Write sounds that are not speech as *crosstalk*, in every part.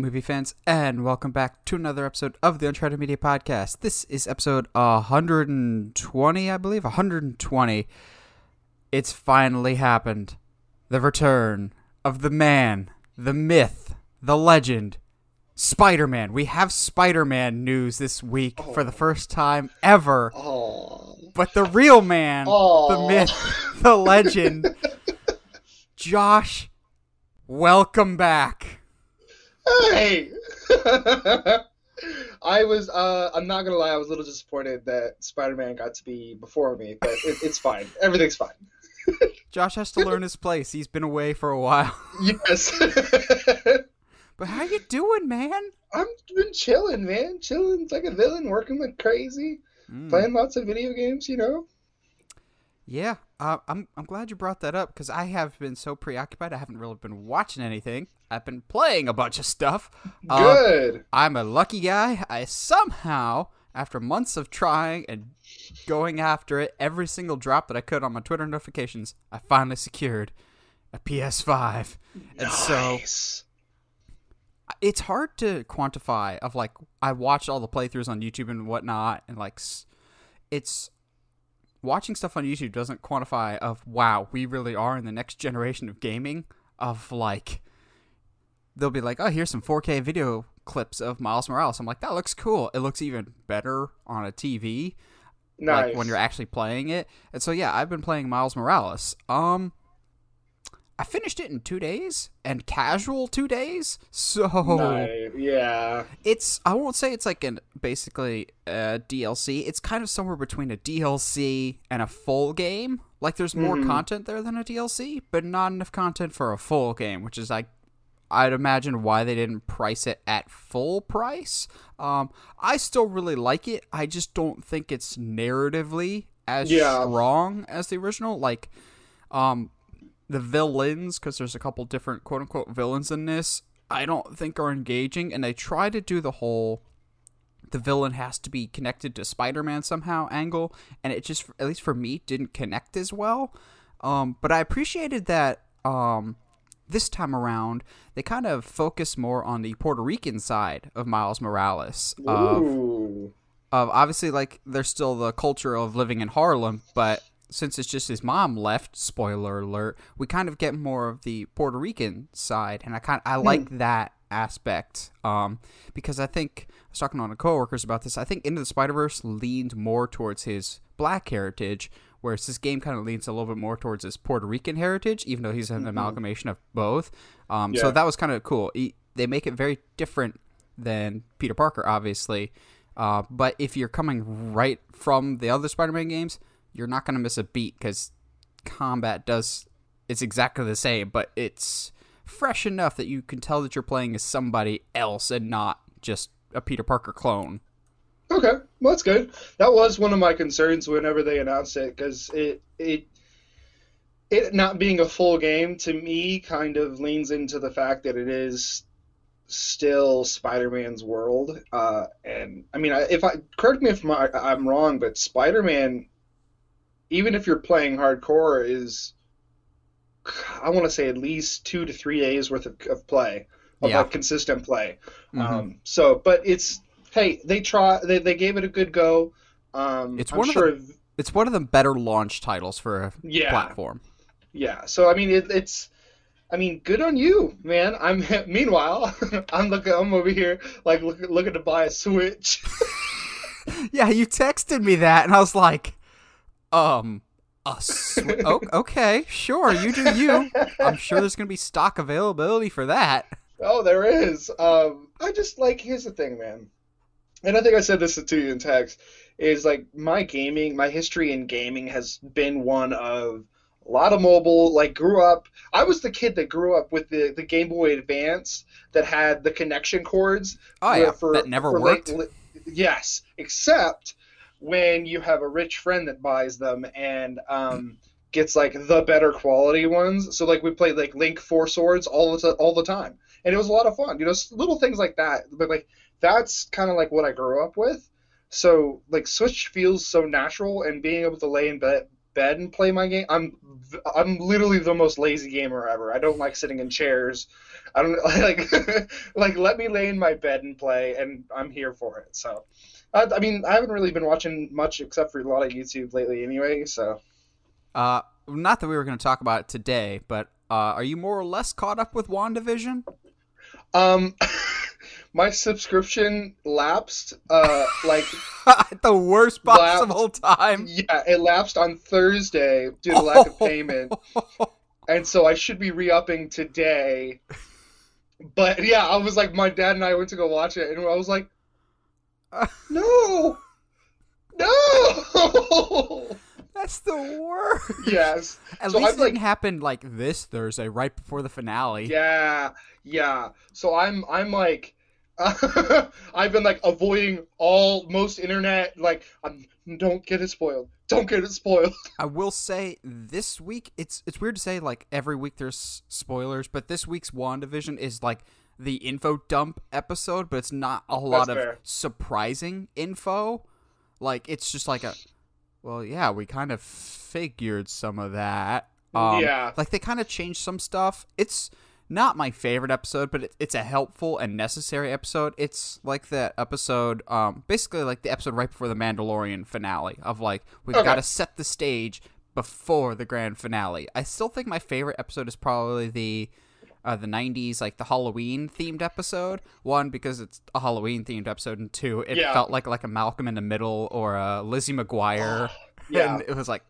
movie fans, and welcome back to another episode of the Uncharted Media Podcast. This is episode 120, I believe. 120. It's finally happened. The return of the man, the myth, the legend, Spider Man. We have Spider Man news this week oh. for the first time ever. Oh. But the real man, the oh. myth, the legend, *laughs* Josh, welcome back. Hey. *laughs* I was. Uh, I'm not gonna lie. I was a little disappointed that Spider-Man got to be before me, but it, it's fine. Everything's fine. *laughs* Josh has to learn his place. He's been away for a while. *laughs* Yes. But how you doing, man? I'm been chilling, man. Chilling like a villain, working like crazy, Mm. playing lots of video games. You know. Yeah, uh, I'm I'm glad you brought that up because I have been so preoccupied. I haven't really been watching anything. I've been playing a bunch of stuff. Uh, Good. I'm a lucky guy. I somehow, after months of trying and going after it, every single drop that I could on my Twitter notifications, I finally secured a PS5. And so nice. it's hard to quantify of like I watched all the playthroughs on YouTube and whatnot and like it's watching stuff on YouTube doesn't quantify of wow we really are in the next generation of gaming of like they'll be like oh here's some 4K video clips of Miles Morales I'm like that looks cool it looks even better on a TV nice. like when you're actually playing it and so yeah I've been playing Miles Morales um I finished it in two days and casual two days so Nice. Yeah. it's I won't say it's like an basically a DLC. It's kind of somewhere between a DLC and a full game. Like there's more Mhm. content there than a DLC, but not enough content for a full game, which is like I'd imagine why they didn't price it at full price. Um, I still really like it. I just don't think it's narratively as Yeah. strong as the original. Like, um, the villains, because there's a couple different quote unquote villains in this, I don't think are engaging, and they try to do the whole the villain has to be connected to Spider-Man somehow angle, and it just at least for me didn't connect as well. Um, but I appreciated that um, this time around they kind of focus more on the Puerto Rican side of Miles Morales. Of, Ooh. of obviously like there's still the culture of living in Harlem, but since it's just his mom left, spoiler alert, we kind of get more of the Puerto Rican side, and I kind I like that aspect um, because I think I was talking to one of coworkers about this. I think Into the Spider Verse leaned more towards his black heritage, whereas this game kind of leans a little bit more towards his Puerto Rican heritage, even though he's an amalgamation of both. Um, So that was kind of cool. He, they make it very different than Peter Parker, obviously. Uh, but if you're coming right from the other Spider-Man games, you're not going to miss a beat because combat does it's exactly the same, but it's fresh enough that you can tell that you're playing as somebody else and not just a Peter Parker clone. Okay, well that's good. That was one of my concerns whenever they announced it because it it it not being a full game to me kind of leans into the fact that it is still Spider-Man's world. Uh, and I mean, if I correct me if my, I'm wrong, but Spider-Man, even if you're playing hardcore, is I want to say at least two to three days worth of, of play of Yeah. like consistent play. Mhm. Um, so, but it's hey, they try, they, they gave it a good go. Um, It's I'm one of sure, It's one of the better launch titles for a yeah, platform. yeah. So I mean, it, it's, I mean, good on you, man. I'm *laughs* meanwhile, *laughs* I'm looking, I'm over here like look, looking to buy a Switch. *laughs* Yeah, you texted me that, and I was like, um, a sw- o- okay, sure, you do you. I'm sure there's gonna be stock availability for that. Oh, there is. Um, I just like here's the thing, man. And I think I said this to you in text, is like my gaming, my history in gaming has been one of a lot of mobile. Like grew up, I was the kid that grew up with the, the Game Boy Advance that had the connection cords. Oh yeah, for- that never for worked. late- yes, except when you have a rich friend that buys them and um, gets like the better quality ones. So like we played like Link Four Swords all the all the time, and it was a lot of fun. You know, little things like that. But like that's kind of like what I grew up with. So like Switch feels so natural, and being able to lay in bed bed and play my game. I'm I'm literally the most lazy gamer ever. I don't like sitting in chairs. I don't *laughs* like like let me lay in my bed and play, and I'm here for it. So, I, I mean, I haven't really been watching much except for a lot of YouTube lately, anyway. So, Uh, not that we were going to talk about it today, but uh, are you more or less caught up with WandaVision? um, *laughs* my subscription lapsed. Uh, like At *laughs* the worst possible time. yeah, it lapsed on Thursday due to lack of payment. and so I should be re-upping today. But yeah, I was like, my dad and I went to go watch it, and I was like, *laughs* no, no. *laughs* That's the worst. yes. At So least I'm it didn't like- happen like this Thursday, right before the finale. Yeah, yeah. So I'm, I'm like, *laughs* I've been like avoiding all most internet. Like, I'm, don't get it spoiled. Don't get it spoiled. *laughs* I will say this week it's it's weird to say like every week there's spoilers, but this week's WandaVision is like the info dump episode, but it's not a lot of fair. surprising info. Like it's just like a well, yeah, we kind of figured some of that. Um, Yeah. Like they kind of changed some stuff. It's not my favorite episode, but it, it's a helpful and necessary episode. It's like that episode, um, basically like the episode right before the Mandalorian finale of like we've Okay. got to set the stage before the grand finale. I still think my favorite episode is probably the uh, the 90s like the halloween themed episode one because it's a halloween themed episode and two it Yeah. felt like like a malcolm in the middle or a lizzie mcguire Yeah. *laughs* and it was like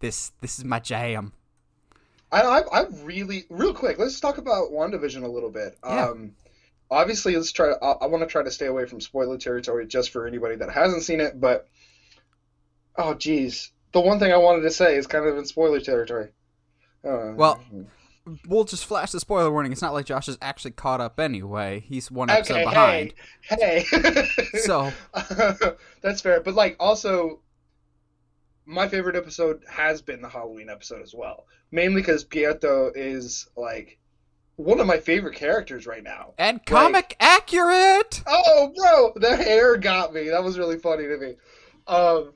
this this is my jam I, I, I really, real quick, let's talk about WandaVision a little bit. Yeah. Um, obviously, let's try. I, I want to try to stay away from spoiler territory just for anybody that hasn't seen it. But, oh, geez, the one thing I wanted to say is kind of in spoiler territory. Uh, Well, we'll just flash the spoiler warning it's not like josh is actually caught up anyway he's one episode okay, behind hey, hey. so *laughs* that's fair. But like, also, my favorite episode has been the Halloween episode as well. Mainly because Pietro is like one of my favorite characters right now. and comic accurate Oh, bro, the hair got me. That was really funny to me. Um,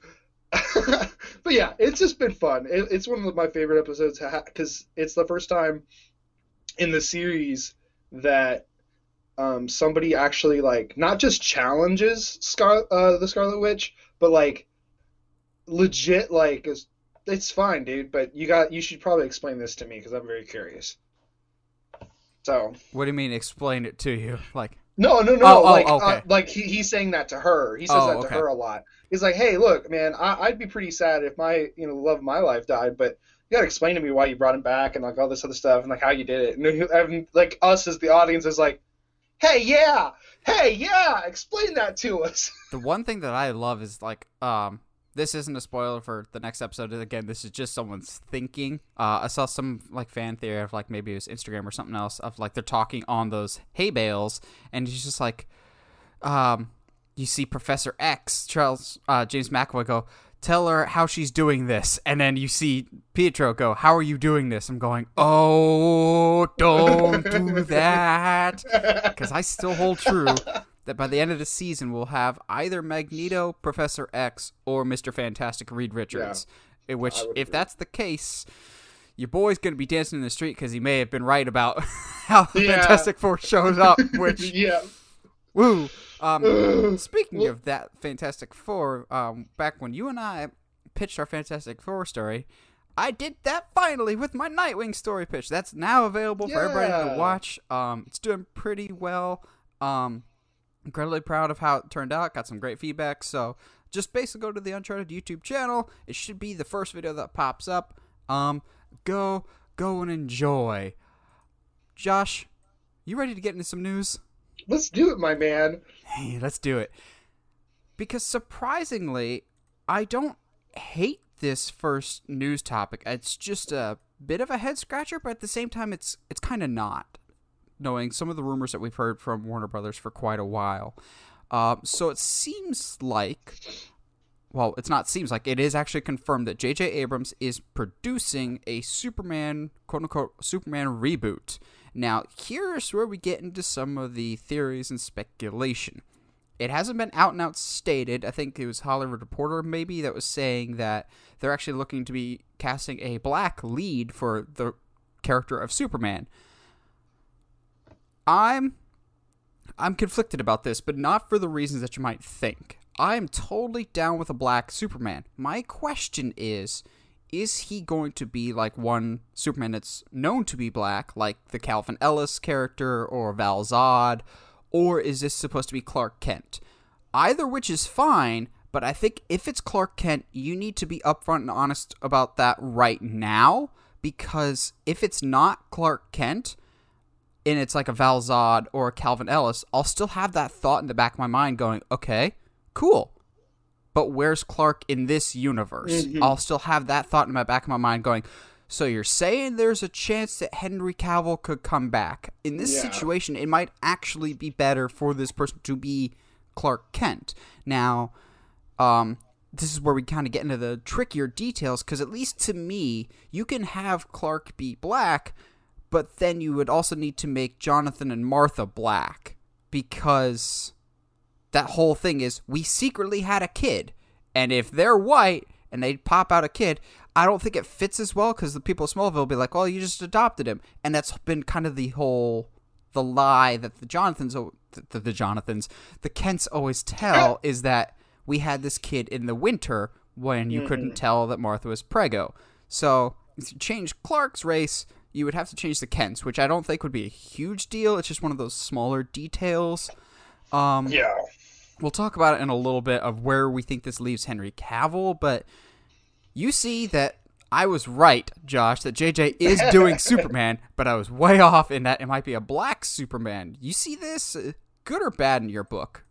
*laughs* but yeah, it's just been fun. It, it's one of my favorite episodes because it's the first time in the series that um, somebody actually like not just challenges Scar- uh, the Scarlet Witch, but like legit like is it's fine, dude. But you got you should probably explain this to me because I'm very curious. So. what do you mean explain it to you *laughs* like No, no, no. Oh, oh, like, okay. uh, like he, he's saying that to her. He says Oh, that to okay. her a lot. He's like, "Hey, look, man, I, I'd be pretty sad if my, you know, the love of my life died, but you gotta explain to me why you brought him back and like all this other stuff and like how you did it." And, he- and like us as the audience is like, "Hey, yeah, hey, yeah, explain that to us." *laughs* the one thing that I love is like um this isn't a spoiler for the next episode. Again, this is just someone's thinking. Uh, I saw some like fan theory of like maybe it was Instagram or something else of like they're talking on those hay bales, and he's just like, um, you see Professor X, Charles uh, James McAvoy go, tell her how she's doing this, and then you see Pietro go, how are you doing this? I'm going, oh, don't do that because I still hold true that by the end of the season we'll have either Magneto, Professor X, or Mister Fantastic Reed Richards. In which, if agree. that's the case, your boy's gonna be dancing in the street because he may have been right about *laughs* how the Yeah. Fantastic Four shows up. *laughs* Which, yeah. woo. Um, speaking of that Fantastic Four, um, back when you and I pitched our Fantastic Four story. I did that finally with my Nightwing story pitch. That's now available for everybody to watch. Um, it's doing pretty well. Um, incredibly proud of how it turned out. Got some great feedback. So just basically go to the Uncharted YouTube channel. It should be the first video that pops up. Um, go, go and enjoy. Josh, you ready to get into some news? Let's do it, my man. Hey, let's do it. Because surprisingly, I don't hate this first news topic. It's just a bit of a head scratcher, but at the same time, it's it's kind of not. Knowing some of the rumors that we've heard from Warner Brothers for quite a while, um, so it seems like, well, it's not seems like it is actually confirmed that J.J. Abrams is producing a Superman quote unquote Superman reboot. Now, here's where we get into some of the theories and speculation. it hasn't been out and out stated. I think it was Hollywood Reporter maybe that was saying that they're actually looking to be casting a black lead for the character of Superman. I'm I'm conflicted about this, but not for the reasons that you might think. I'm totally down with a black Superman. My question is is he going to be like one Superman that's known to be black, like the Calvin Ellis character or Val Zod, or is this supposed to be Clark Kent? Either which is fine, but I think if it's Clark Kent, you need to be upfront and honest about that right now, because if it's not Clark Kent, and it's like a Val Zod or a Calvin Ellis, I'll still have that thought in the back of my mind going, okay, cool but where's Clark in this universe? Mm-hmm. I'll still have that thought in my back of my mind going, so you're saying there's a chance that Henry Cavill could come back. In this yeah. situation, it might actually be better for this person to be Clark Kent. Now, um, this is where we kind of get into the trickier details because at least to me, you can have Clark be black, but then you would also need to make Jonathan and Martha black because that whole thing is we secretly had a kid, and if they're white and they pop out a kid, I don't think it fits as well because the people of Smallville will be like, "Oh, you just adopted him," and that's been kind of the whole the lie that the Jonathans, the, the Jonathans, the Kents always tell is that we had this kid in the winter when you mm-hmm. couldn't tell that Martha was prego. So if you change Clark's race, you would have to change the Kents, which I don't think would be a huge deal. It's just one of those smaller details. Um, yeah. We'll talk about it in a little bit of where we think this leaves Henry Cavill, but you see that I was right, Josh, that JJ is *laughs* doing Superman, but I was way off in that it might be a black Superman. You see this? Good or bad in your book?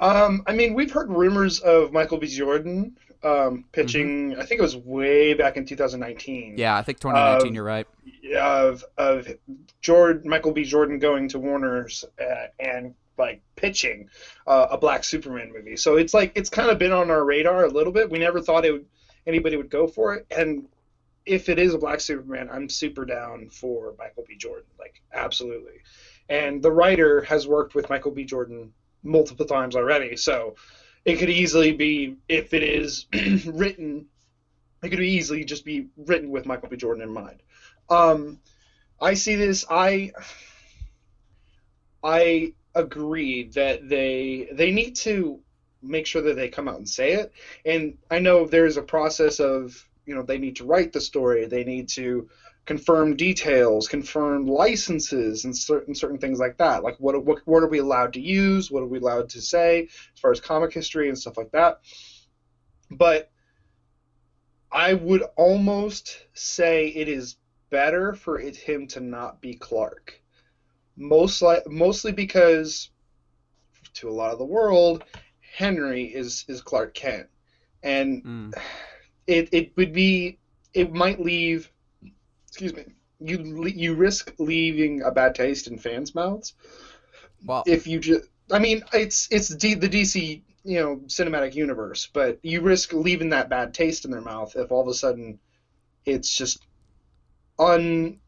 Um, I mean, we've heard rumors of Michael B. Jordan um, pitching. Mm-hmm. I think it was way back in 2019. Yeah, I think 2019. you're right. Of of Jordan, Michael B. Jordan going to Warner's uh, and like pitching uh, a Black Superman movie. So it's like it's kind of been on our radar a little bit. We never thought it would anybody would go for it, and if it is a Black Superman, I'm super down for Michael B. Jordan, like absolutely. And the writer has worked with Michael B. Jordan multiple times already, so it could easily be if it is *clears throat* written, it could easily just be written with Michael B. Jordan in mind. Um, I see this. I I agree that they they need to make sure that they come out and say it. And I know there's a process of you know they need to write the story, they need to confirm details, confirm licenses, and certain certain things like that. Like what what what are we allowed to use? What are we allowed to say as far as comic history and stuff like that. But I would almost say it is better for it, him to not be Clark most li- mostly because to a lot of the world, Henry is is Clark Kent, and mm. it it would be it might leave. Excuse me. You you risk leaving a bad taste in fans' mouths. Well, if you just, I mean, it's it's D, the DC you know cinematic universe, but you risk leaving that bad taste in their mouth if all of a sudden it's just un.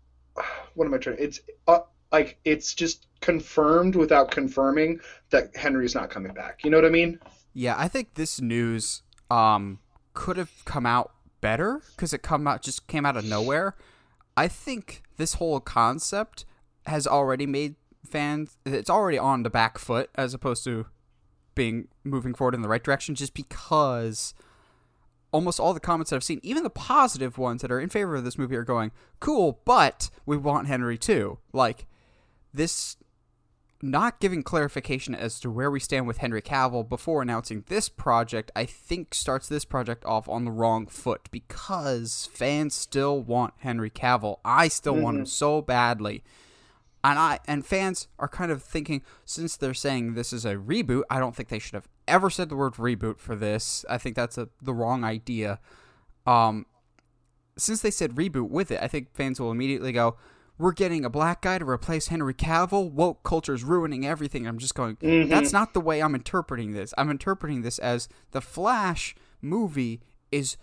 What am I trying? It's uh, like it's just confirmed without confirming that Henry's not coming back. You know what I mean? Yeah, I think this news um could have come out better because it come out just came out of nowhere. I think this whole concept has already made fans it's already on the back foot as opposed to being moving forward in the right direction just because almost all the comments that I've seen, even the positive ones that are in favor of this movie, are going, cool, but we want Henry too. Like, this not giving clarification as to where we stand with Henry Cavill before announcing this project, I think starts this project off on the wrong foot because fans still want Henry Cavill. I still mm-hmm. want him mm-hmm. so badly. And I and fans are kind of thinking since they're saying this is a reboot, I don't think they should have ever said the word reboot for this. I think that's a, the wrong idea. Um since they said reboot with it, I think fans will immediately go, we're getting a black guy to replace Henry Cavill. Woke culture's ruining everything. I'm just going, mm-hmm. that's not the way I'm interpreting this. I'm interpreting this as the Flash movie is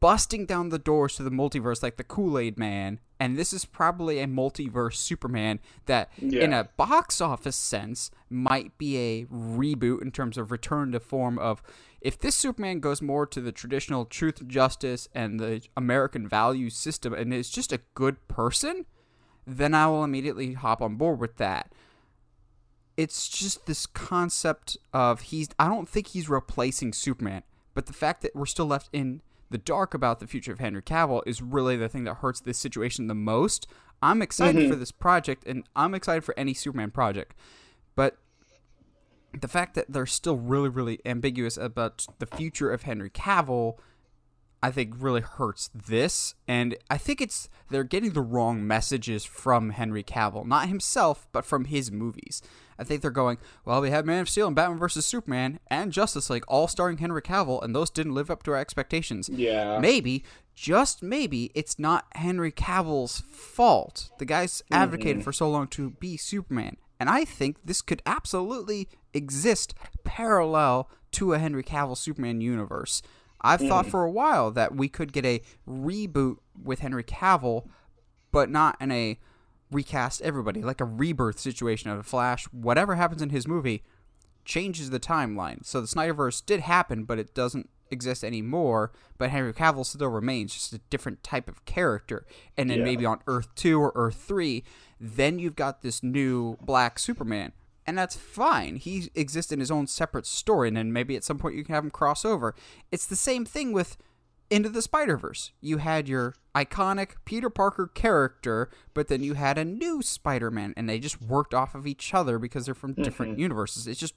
busting down the doors to the multiverse like the Kool Aid Man, And this is probably a multiverse Superman that, Yeah. in a box office sense, might be a reboot in terms of return to form of if this Superman goes more to the traditional truth, justice, and the American value system and is just a good person, then I will immediately hop on board with that. It's just this concept of he's. I don't think he's replacing Superman, but the fact that we're still left in the dark about the future of Henry Cavill is really the thing that hurts this situation the most. I'm excited mm-hmm. for this project, and I'm excited for any Superman project, but the fact that they're still really, really ambiguous about the future of Henry Cavill, I think really hurts this. And I think it's they're getting the wrong messages from Henry Cavill, not himself, but from his movies. I think they're going, well, we had Man of Steel and Batman vs Superman and Justice League all starring Henry Cavill, and those didn't live up to our expectations. Yeah. Maybe, just maybe, it's not Henry Cavill's fault. The guy's advocated mm-hmm. for so long to be Superman. And I think this could absolutely exist parallel to a Henry Cavill Superman universe. I've thought mm. for a while that we could get a reboot with Henry Cavill, but not in a recast everybody, like a rebirth situation of a Flash. Whatever happens in his movie changes the timeline. So the Snyderverse did happen, but it doesn't exist anymore. But Henry Cavill still remains just a different type of character. And then Yeah. maybe on Earth 2 or Earth 3, then you've got this new black Superman. And that's fine. He exists in his own separate story, and then maybe at some point you can have him cross over. It's the same thing with Into the Spider Verse. You had your iconic Peter Parker character, but then you had a new Spider Man, and they just worked off of each other because they're from different mm-hmm. universes. It just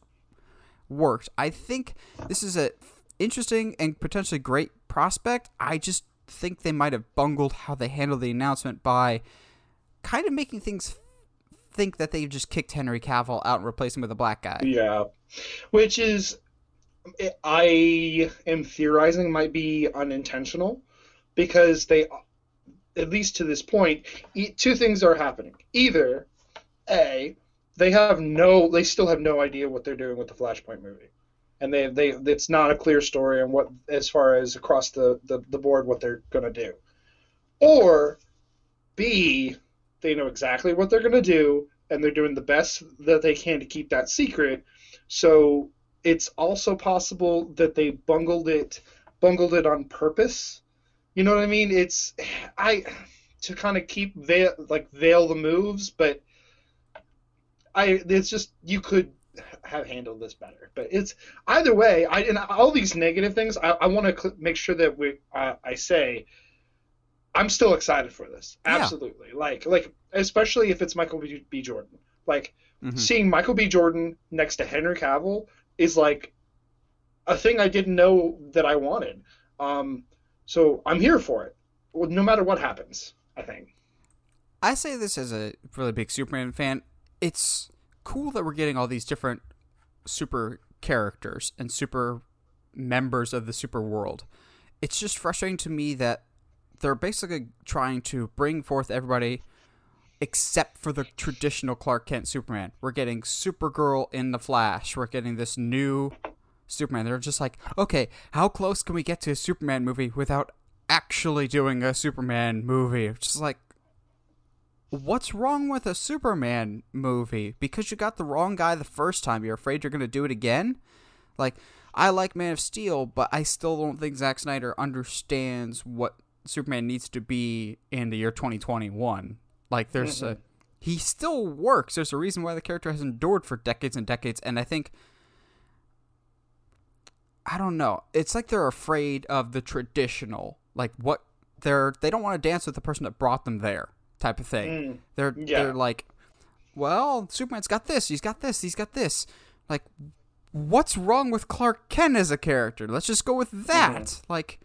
worked. I think this is a interesting and potentially great prospect. I just think they might have bungled how they handled the announcement by kind of making things think that they just kicked Henry Cavill out and replaced him with a black guy. Yeah, which is, I am theorizing might be unintentional because they, at least to this e- two things are happening. Either, A, they have no, they still have no idea what they're doing with the Flashpoint movie. And they, they, it's not a clear story on what, as far as across the, the, the board, what they're going to do. Or, B, they know exactly what they're going to do and they're doing the best that they can to keep that secret. So it's also possible that they bungled it bungled it on purpose. You know what i mean? It's i to kind of keep veil like veil the moves but i it's just you could have handled this better. But it's either way i and all these negative things i, I want to cl- make sure that we i say I'm still excited for this. Yeah. Absolutely. Like like especially if it's Michael B. B. Jordan. Like Mhm. seeing Michael B. Jordan next to Henry Cavill is like a thing I didn't know that I wanted. Um, so I'm here for it, no matter what happens. I think. I say this as a really big Superman fan. It's cool that we're getting all these different super characters and super members of the super world. It's just frustrating to me that they're basically trying to bring forth everybody except for the traditional Clark Kent Superman. We're getting Supergirl in the Flash. We're getting this new Superman. They're just like, okay, how close can we get to a Superman movie without actually doing a Superman movie? Just like, what's wrong with a Superman movie? Because you got the wrong guy the first time, you're afraid you're going to do it again? Like, I like Man of Steel, but I still don't think Zack Snyder understands what Superman needs to be in the year 2021. Like, there's a. He still works. There's a reason why the character has endured for decades and decades, and I think. I don't know. It's like they're afraid of the traditional, like what they're. They don't want to dance with the person that brought them there, type of thing. Mm, They're Yeah. they're like, well, Superman's got this, he's got this, he's got this. Like, what's wrong with Clark Kent as a character? Let's just go with that. Like,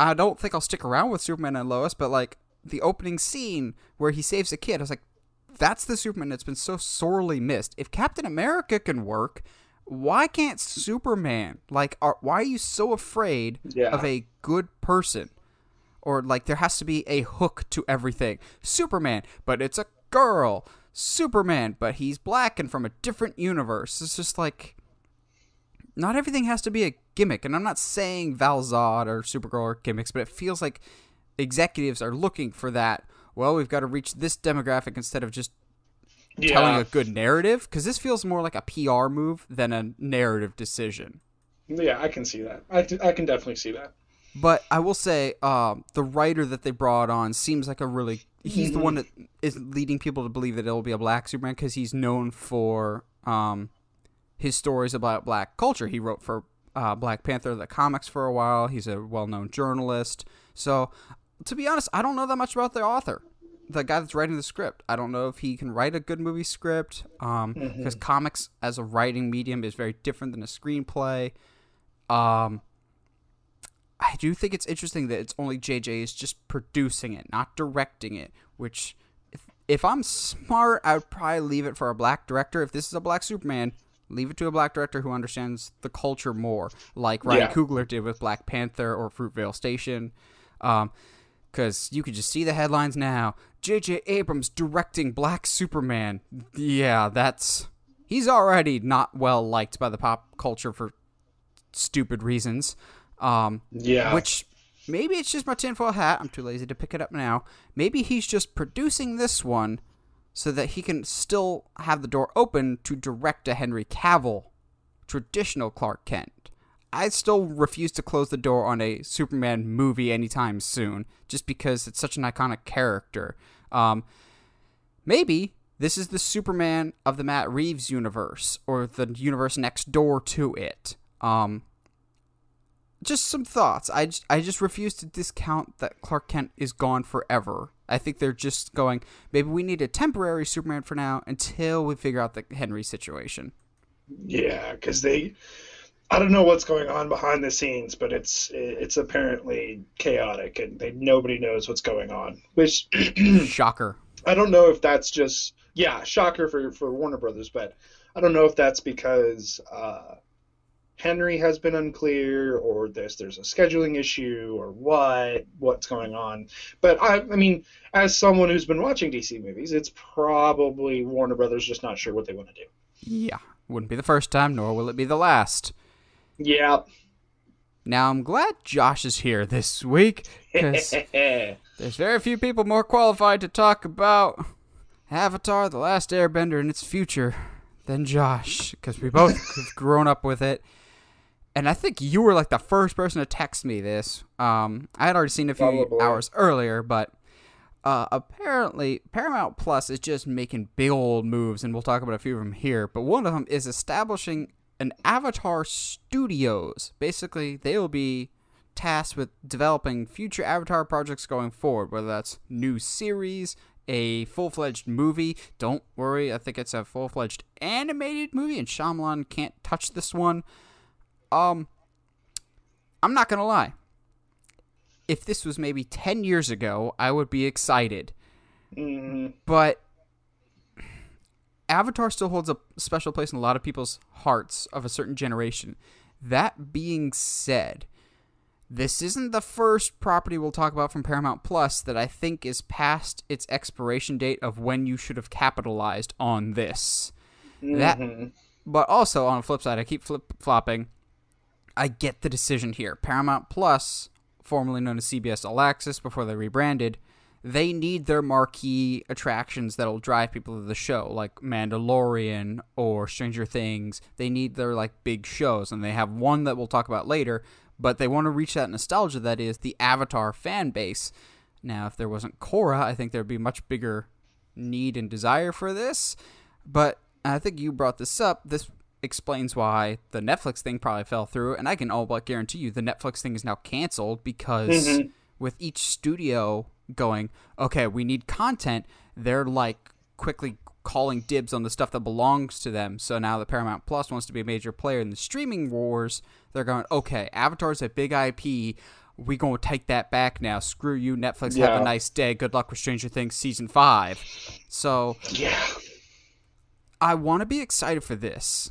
I don't think I'll stick around with Superman and Lois, but like the opening scene where he saves a kid, I was like, that's the Superman that's been so sorely missed. If Captain America can work, why can't Superman? Like, are, why are you so afraid Yeah. of a good person? Or like there has to be a hook to everything. Superman, but it's a girl. Superman, but he's black and from a different universe. It's just like not everything has to be a gimmick. And I'm not saying Val Zod or Supergirl are gimmicks, but it feels like executives are looking for that well, we've got to reach this demographic instead of just Yeah. telling a good narrative because this feels more like a PR move than a narrative decision. Yeah, I can see that. I, I can definitely see that. But I will say, um, the writer that they brought on seems like a really. He's the one that is leading people to believe that it'll be a black Superman because he's known for um, his stories about black culture. He wrote for uh, Black Panther, the comics, for a while. He's a well known journalist. So, to be honest, I don't know that much about the author, the guy that's writing the script. I don't know if he can write a good movie script because comics as a writing medium is very different than a screenplay. Um, I do think it's interesting that it's only JJ is just producing it, not directing it. Which, if, if I'm smart, I would probably leave it for a black director. If this is a black Superman, leave it to a black director who understands the culture more, like Ryan Yeah. Coogler did with Black Panther or Fruitvale Station. Um, because you could just see the headlines now. J.J. Abrams directing Black Superman. Yeah, that's he's already not well liked by the pop culture for stupid reasons. Um, Yeah. which maybe it's just my tinfoil hat. I'm too lazy to pick it up now. Maybe he's just producing this one so that he can still have the door open to direct a Henry Cavill traditional Clark Kent. I still refuse to close the door on a Superman movie anytime soon, just because it's such an iconic character. Um, maybe this is the Superman of the Matt Reeves universe, or the universe next door to it. Um, just some thoughts. I just, I just refuse to discount that Clark Kent is gone forever. I think they're just going, maybe we need a temporary Superman for now until we figure out the Henry situation. Yeah, because they, I don't know what's going on behind the scenes, but it's it's apparently chaotic, and they nobody knows what's going on. Which *clears throat* Shocker. I don't know if that's just yeah, shocker for for Warner Brothers, but I don't know if that's because uh, Henry has been unclear, or there's there's a scheduling issue, or what what's going on. But I I mean, as someone who's been watching DC movies, it's probably Warner Brothers just not sure what they want to do. Yeah, wouldn't be the first time, nor will it be the last. Yeah. Now, I'm glad Josh is here this week, because *laughs* there's very few people more qualified to talk about Avatar The Last Airbender and its future than Josh, because we both *laughs* have grown up with it. And I think you were like the first person to text me this. Um, I had already seen a few Probably. hours earlier, but uh, apparently Paramount Plus is just making big old moves, and we'll talk about a few of them here. But one of them is establishing an Avatar Studios. Basically, they will be tasked with developing future Avatar projects going forward, whether that's new series, a full fledged movie. Don't worry, I think it's a full fledged animated movie, and Shyamalan can't touch this one. Um, I'm not gonna lie. If this was maybe 10 years ago, I would be excited. Mhm. But Avatar still holds a special place in a lot of people's hearts of a certain generation. That being said, this isn't the first property we'll talk about from Paramount Plus that I think is past its expiration date of when you should have capitalized on this. That Mhm. but also on the flip side, I keep flip flopping. I get the decision here. Paramount Plus, formerly known as CBS All Access before they rebranded, they need their marquee attractions that'll drive people to the show, like Mandalorian or Stranger Things. They need their like big shows, and they have one that we'll talk about later. But they want to reach that nostalgia that is the Avatar fan base. Now, if there wasn't Korra, I think there'd be much bigger need and desire for this. But I think you brought this up. This explains why the Netflix thing probably fell through, and I can all but guarantee you the Netflix thing is now canceled because Mhm. with each studio going, okay, we need content, they're like quickly calling dibs on the stuff that belongs to them. So now that Paramount Plus wants to be a major player in the streaming wars, they're going, okay, Avatar's a big IP. We gonna take that back now. Screw you, Netflix. Have a nice day. Good luck with Stranger Things season five. So Yeah. I want to be excited for this.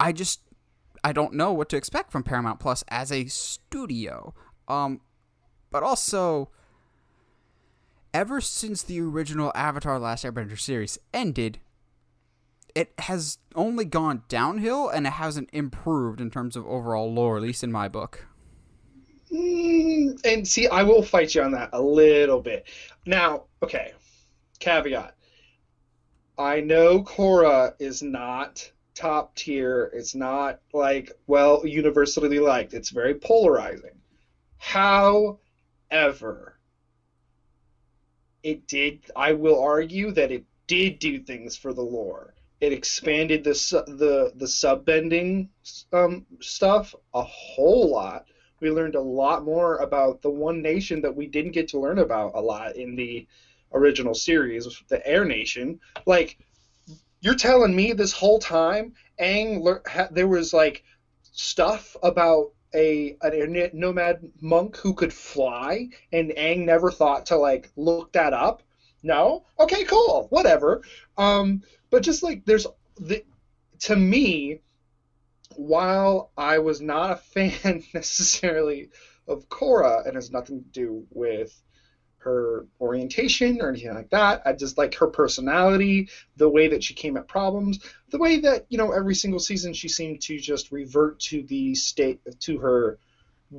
I just I don't know what to expect from Paramount Plus as a studio. Um but also ever since the original Avatar Last Airbender series ended, it has only gone downhill and it hasn't improved in terms of overall lore, at least in my book. Mm, and see, I will fight you on that a little bit. Now, okay, caveat. I know Korra is not top tier. It's not like well universally liked. It's very polarizing. However, it did. I will argue that it did do things for the lore. It expanded the the the sub bending um, stuff a whole lot. We learned a lot more about the one nation that we didn't get to learn about a lot in the original series, the Air Nation. Like, you're telling me this whole time, Aang, there was like stuff about a an nomad monk who could fly, and Aang never thought to like look that up. No, okay, cool, whatever. Um, but just like there's the to me, while I was not a *laughs* fan necessarily of Korra, and has nothing to do with her orientation or anything like that. I just like her personality, the way that she came at problems, the way that you know every single season she seemed to just revert to the state to her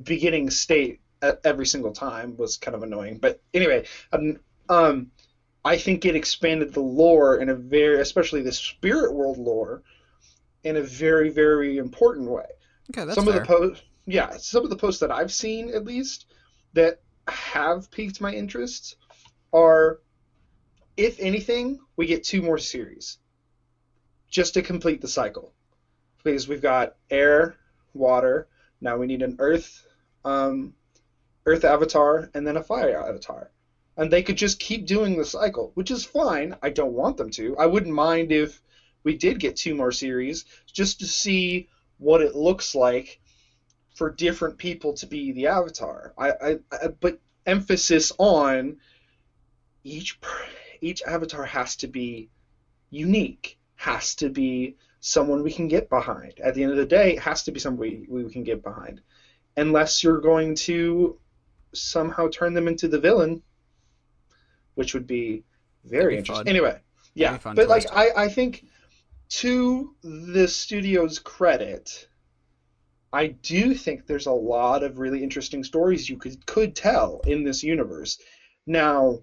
beginning state every single time was kind of annoying. But anyway, um, um, I think it expanded the lore in a very, especially the spirit world lore, in a very very important way. Okay, that's some fair. of the posts, yeah, some of the posts that I've seen at least that have piqued my interest are, if anything, we get two more series just to complete the cycle. Because we've got air, water, now we need an earth, um, earth avatar, and then a fire avatar. And they could just keep doing the cycle, which is fine. I don't want them to. I wouldn't mind if we did get two more series just to see what it looks like for different people to be the avatar. I, I, I but emphasis on each each avatar has to be unique, has to be someone we can get behind. At the end of the day, it has to be somebody we, we can get behind. Unless you're going to somehow turn them into the villain, which would be very interesting. Fun. Anyway, yeah, but like I, I think to the studio's credit, I do think there's a lot of really interesting stories you could could tell in this universe. Now,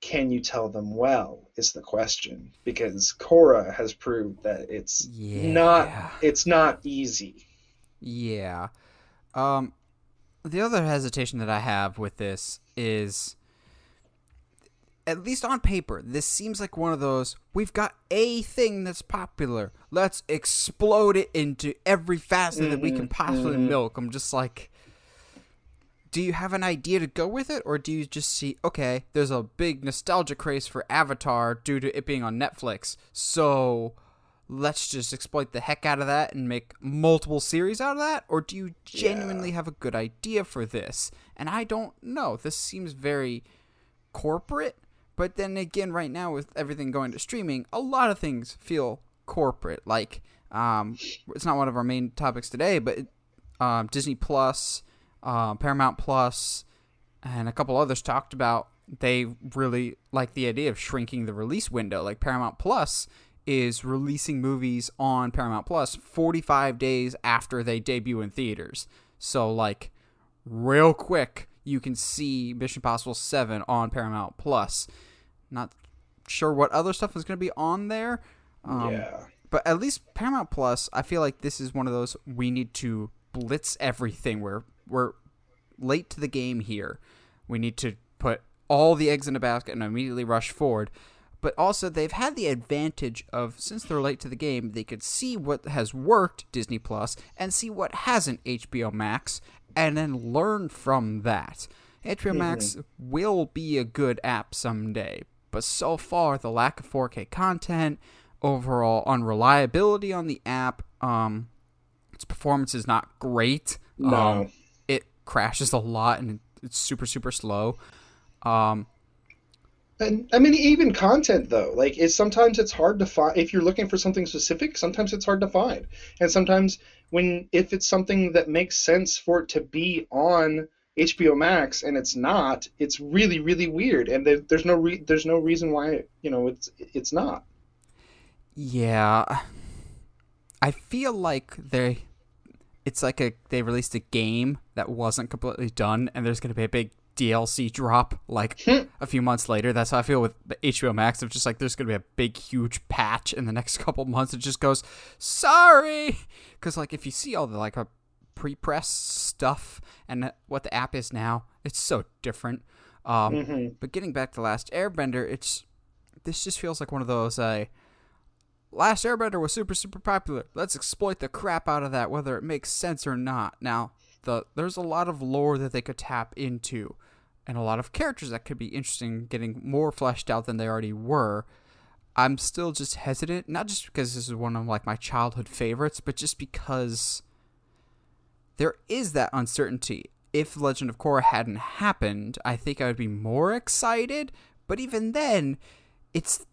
can you tell them well is the question because Korra has proved that it's yeah. not it's not easy. Yeah. Um the other hesitation that I have with this is at least on paper, this seems like one of those we've got a thing that's popular. Let's explode it into every facet mm-hmm, that we can mm-hmm, possibly mm-hmm. milk. I'm just like do you have an idea to go with it or do you just see okay, there's a big nostalgia craze for Avatar due to it being on Netflix. So let's just exploit the heck out of that and make multiple series out of that or do you genuinely yeah. have a good idea for this? And I don't know. This seems very corporate but then again, right now with everything going to streaming, a lot of things feel corporate. Like, um, it's not one of our main topics today, but um, Disney Plus, uh, Paramount Plus, and a couple others talked about they really like the idea of shrinking the release window. Like Paramount Plus is releasing movies on Paramount Plus 45 days after they debut in theaters. So like real quick you can see Mission Impossible 7 on Paramount Plus. Not sure what other stuff is going to be on there. Um, yeah. But at least Paramount Plus, I feel like this is one of those we need to blitz everything. We're we're late to the game here. We need to put all the eggs in a basket and immediately rush forward. But also, they've had the advantage of since they're late to the game, they could see what has worked Disney Plus and see what hasn't HBO Max, and then learn from that. HBO Max mm-hmm. will be a good app someday, but so far, the lack of 4K content, overall unreliability on the app, um, its performance is not great. No. Um, it crashes a lot and it's super super slow. Um, and I mean, even content though, like it's sometimes it's hard to find. If you're looking for something specific, sometimes it's hard to find. And sometimes when if it's something that makes sense for it to be on HBO Max and it's not, it's really really weird, and there, there's no re- there's no reason why you know it's it's not. Yeah, I feel like they, it's like a they released a game that wasn't completely done, and there's gonna be a big DLC drop like Hmm. a few months later. That's how I feel with the HBO Max. Of just like there's gonna be a big, huge patch in the next *laughs* couple months. It just goes, sorry, because like if you see all the like a pre-press stuff and what the app is now, it's so different. Um, Mhm. But getting back to Last Airbender, it's this just feels like one of those. Uh, Last Airbender was super super popular. Let's exploit the crap out of that, whether it makes sense or not. Now, the there's a lot of lore that they could tap into, and a lot of characters that could be interesting, getting more fleshed out than they already were. I'm still just hesitant, not just because this is one of like my childhood favorites, but just because there is that uncertainty. If Legend of Korra hadn't happened, I think I would be more excited. But even then, it's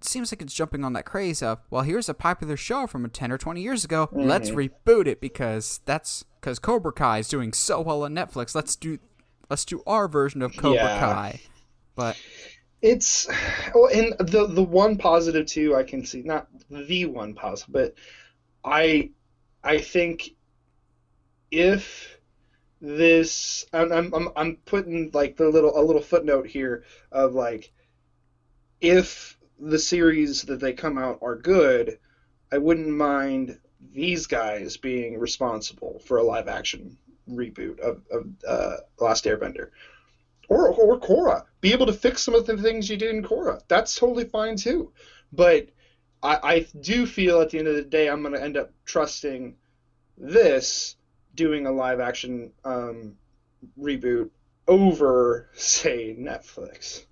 it seems like it's jumping on that craze of well, here's a popular show from 10 or 20 years ago. Let's mm-hmm. reboot it because that's because Cobra Kai is doing so well on Netflix. Let's do let's do our version of Cobra Yeah. Kai. But It's well, and the the one positive too I can see, not the one positive, but I I think if this I'm I'm I'm, putting like the little a little footnote here of like if the series that they come out are good, I wouldn't mind these guys being responsible for a live action reboot of, of uh, Last Airbender or or Korra. Be able to fix some of the things you did in Korra. That's totally fine too. But I, I do feel at the end of the day I'm going to end up trusting this doing a live action um, reboot over say Netflix.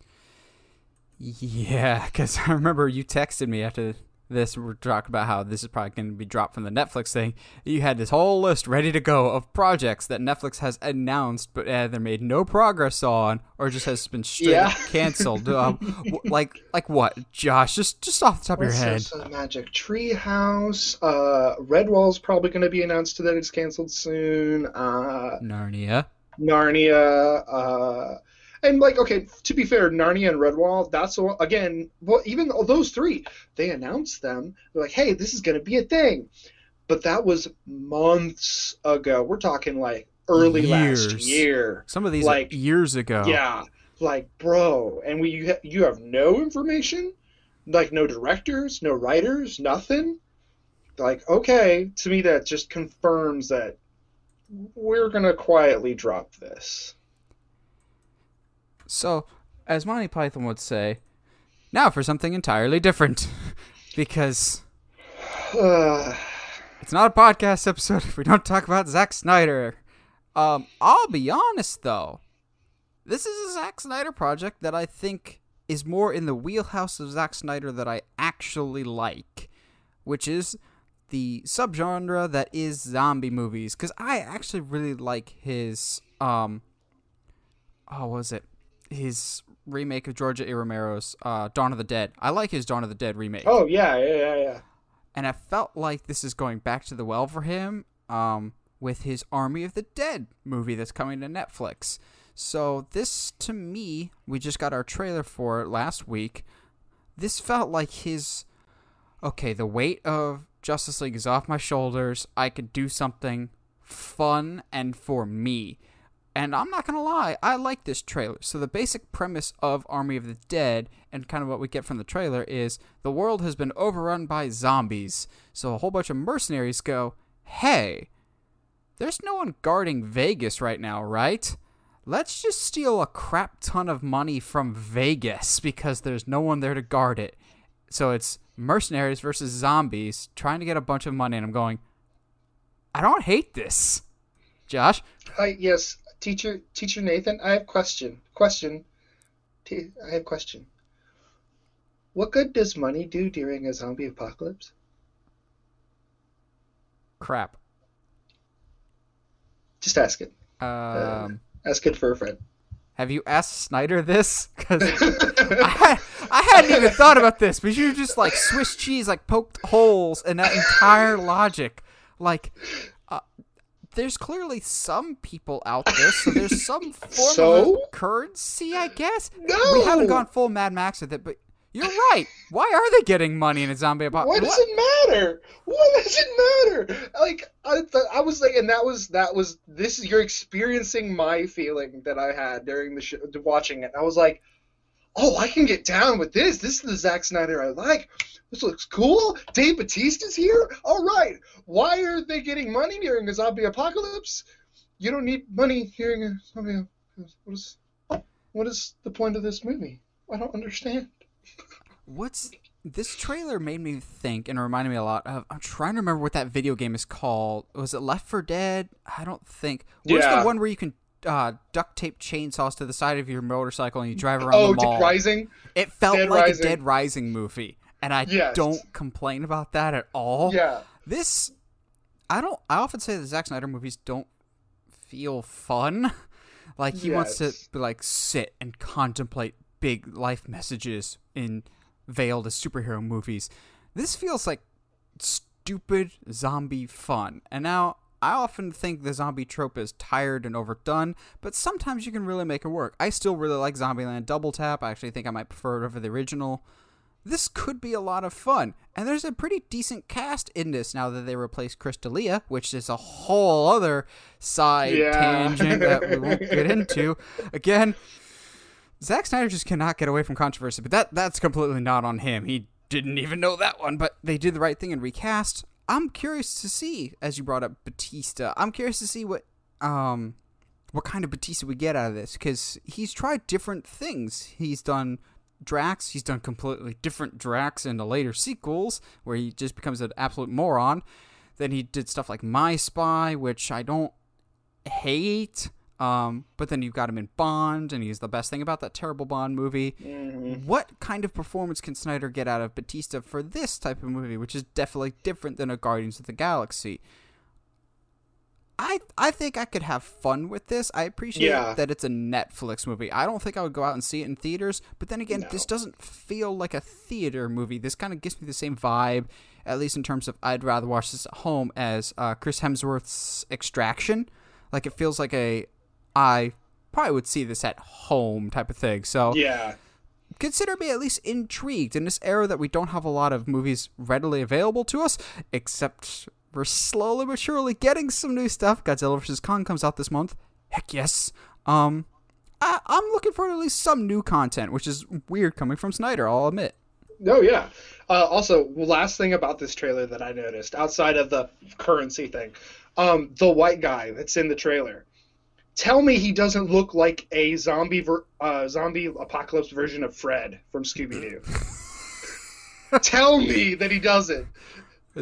Yeah, because *laughs* I remember you texted me after this. We're talking about how this is probably going to be dropped from the Netflix thing. You had this whole list ready to go of projects that Netflix has announced, but either made no progress on, or just has been straight Yeah. *laughs* canceled. um, like, like what, Josh? Just, just off the top of your head. Magic Tree House. Uh, Redwall's probably going to be announced that it's canceled soon. Uh, Narnia. Narnia. Uh, and like, okay, to be fair, Narnia and Redwall. That's all, again, well, even those three, they announced them. They're like, hey, this is going to be a thing. But that was months ago. We're talking like early last Years. year. Some of these Like, years ago. Yeah, like bro, and we you, ha- you have no information, like no directors, no writers, nothing. Like okay, to me that just confirms that we're gonna quietly drop this. So, as Monty Python would say, now for something entirely different, *laughs* because *sighs* It's not a podcast episode if we don't talk about Zack Snyder. Um, I'll be honest though, this is a Zack Snyder project that I think is more in the wheelhouse of Zack Snyder that I actually like, which is the subgenre that is zombie movies. Because I actually really like his um, oh, what was it? His remake of George A. Romero's uh, Dawn of the Dead. I like his Dawn of the Dead remake oh yeah, yeah, yeah, yeah. and I felt like this is going back to the well for him um, with his Army of the Dead movie that's coming to Netflix. So this, to me, we just got our trailer for it last week. This felt like his okay. The weight of Justice League is off my shoulders. I could do something fun and for me. And I'm not gonna lie, I like this trailer. So the basic premise of Army of the Dead and kind of what we get from the trailer is the world has been overrun by zombies. So a whole bunch of mercenaries go, "Hey, there's no one guarding Vegas right now, right? Let's just steal a crap ton of money from Vegas because there's no one there to guard it." So it's mercenaries versus zombies trying to get a bunch of money and I'm going, "I don't hate this." Josh, Hi, yes, teacher, teacher Nathan. I have question. Question. T- I have question. What good does money do during a zombie apocalypse? crap. Just ask it. Um, Ask it for a friend. have you asked Snyder this? *laughs* Because *laughs* I, I hadn't even thought about this, but you just like Swiss cheese, like poked holes in that entire logic. Like, uh, there's clearly some people out there, so there's *laughs* some form So? of currency, I guess. No! We haven't gone full Mad Max with it, but You're right. Why are they getting money in a zombie apocalypse? What does it matter? What does it matter? Like I, th- I was like, and that was that was this you're experiencing my feeling that I had during the show, watching it. I was like, oh, I can get down with this. This is the Zack Snyder I like. This looks cool. Dave Batista's here. All right. Why are they getting money during a zombie apocalypse? You don't need money during a zombie apocalypse. What is what is the point of this movie? I don't understand. What's this trailer made me think and reminded me a lot of I'm trying to remember what that video game is called. Was it Left 4 Dead? I don't think. What's Yeah. the one where you can uh, duct tape chainsaws to the side of your motorcycle and you drive around Oh, the mall? Dead Rising. It felt Dead like Rising. a Dead Rising movie, and I Yes. don't complain about that at all. Yeah. This, I don't. I often say that Zack Snyder movies don't feel fun. *laughs* Like he wants to like sit and contemplate big life messages in veiled as superhero movies. This feels like stupid zombie fun. And now I often think the zombie trope is tired and overdone, but sometimes you can really make it work. I still really like Zombieland Double Tap. I actually think I might prefer it over the original. This could be a lot of fun. And there's a pretty decent cast in this now that they replaced Chris D'Elia, which is a whole other side Yeah. tangent that we won't get *laughs* into. Again, Zack Snyder just cannot get away from controversy, but that that's completely not on him. He didn't even know that one, but they did the right thing and recast. I'm curious to see, as you brought up Batista. I'm curious to see what um what kind of Batista we get out of this because he's tried different things. He's done Drax. He's done completely different Drax in the later sequels where he just becomes an absolute moron. Then he did stuff like My Spy, which I don't hate. Um, but then you've got him in Bond, and he's the best thing about that terrible Bond movie. What kind of performance can Snyder get out of Batista for this type of movie, which is definitely different than a Guardians of the Galaxy? I I think I could have fun with this. I appreciate Yeah. that it's a Netflix movie. I don't think I would go out and see it in theaters, but then again, No. this doesn't feel like a theater movie. This kind of gives me the same vibe, at least in terms of I'd rather watch this at home as uh, Chris Hemsworth's Extraction. Like it feels like a I probably would see this at home type of thing. So Yeah. consider me at least intrigued in this era that we don't have a lot of movies readily available to us, except we're slowly but surely getting some new stuff. Godzilla vs. Kong comes out this month. Heck yes. Um, I, I'm looking for at least some new content, which is weird coming from Snyder, I'll admit. Oh yeah. Uh, also, last thing about this trailer that I noticed, outside of the currency thing, um, the white guy that's in the trailer. Tell me he doesn't look like a zombie ver- uh, zombie apocalypse version of Fred from Scooby Doo. *laughs* Tell me that he doesn't.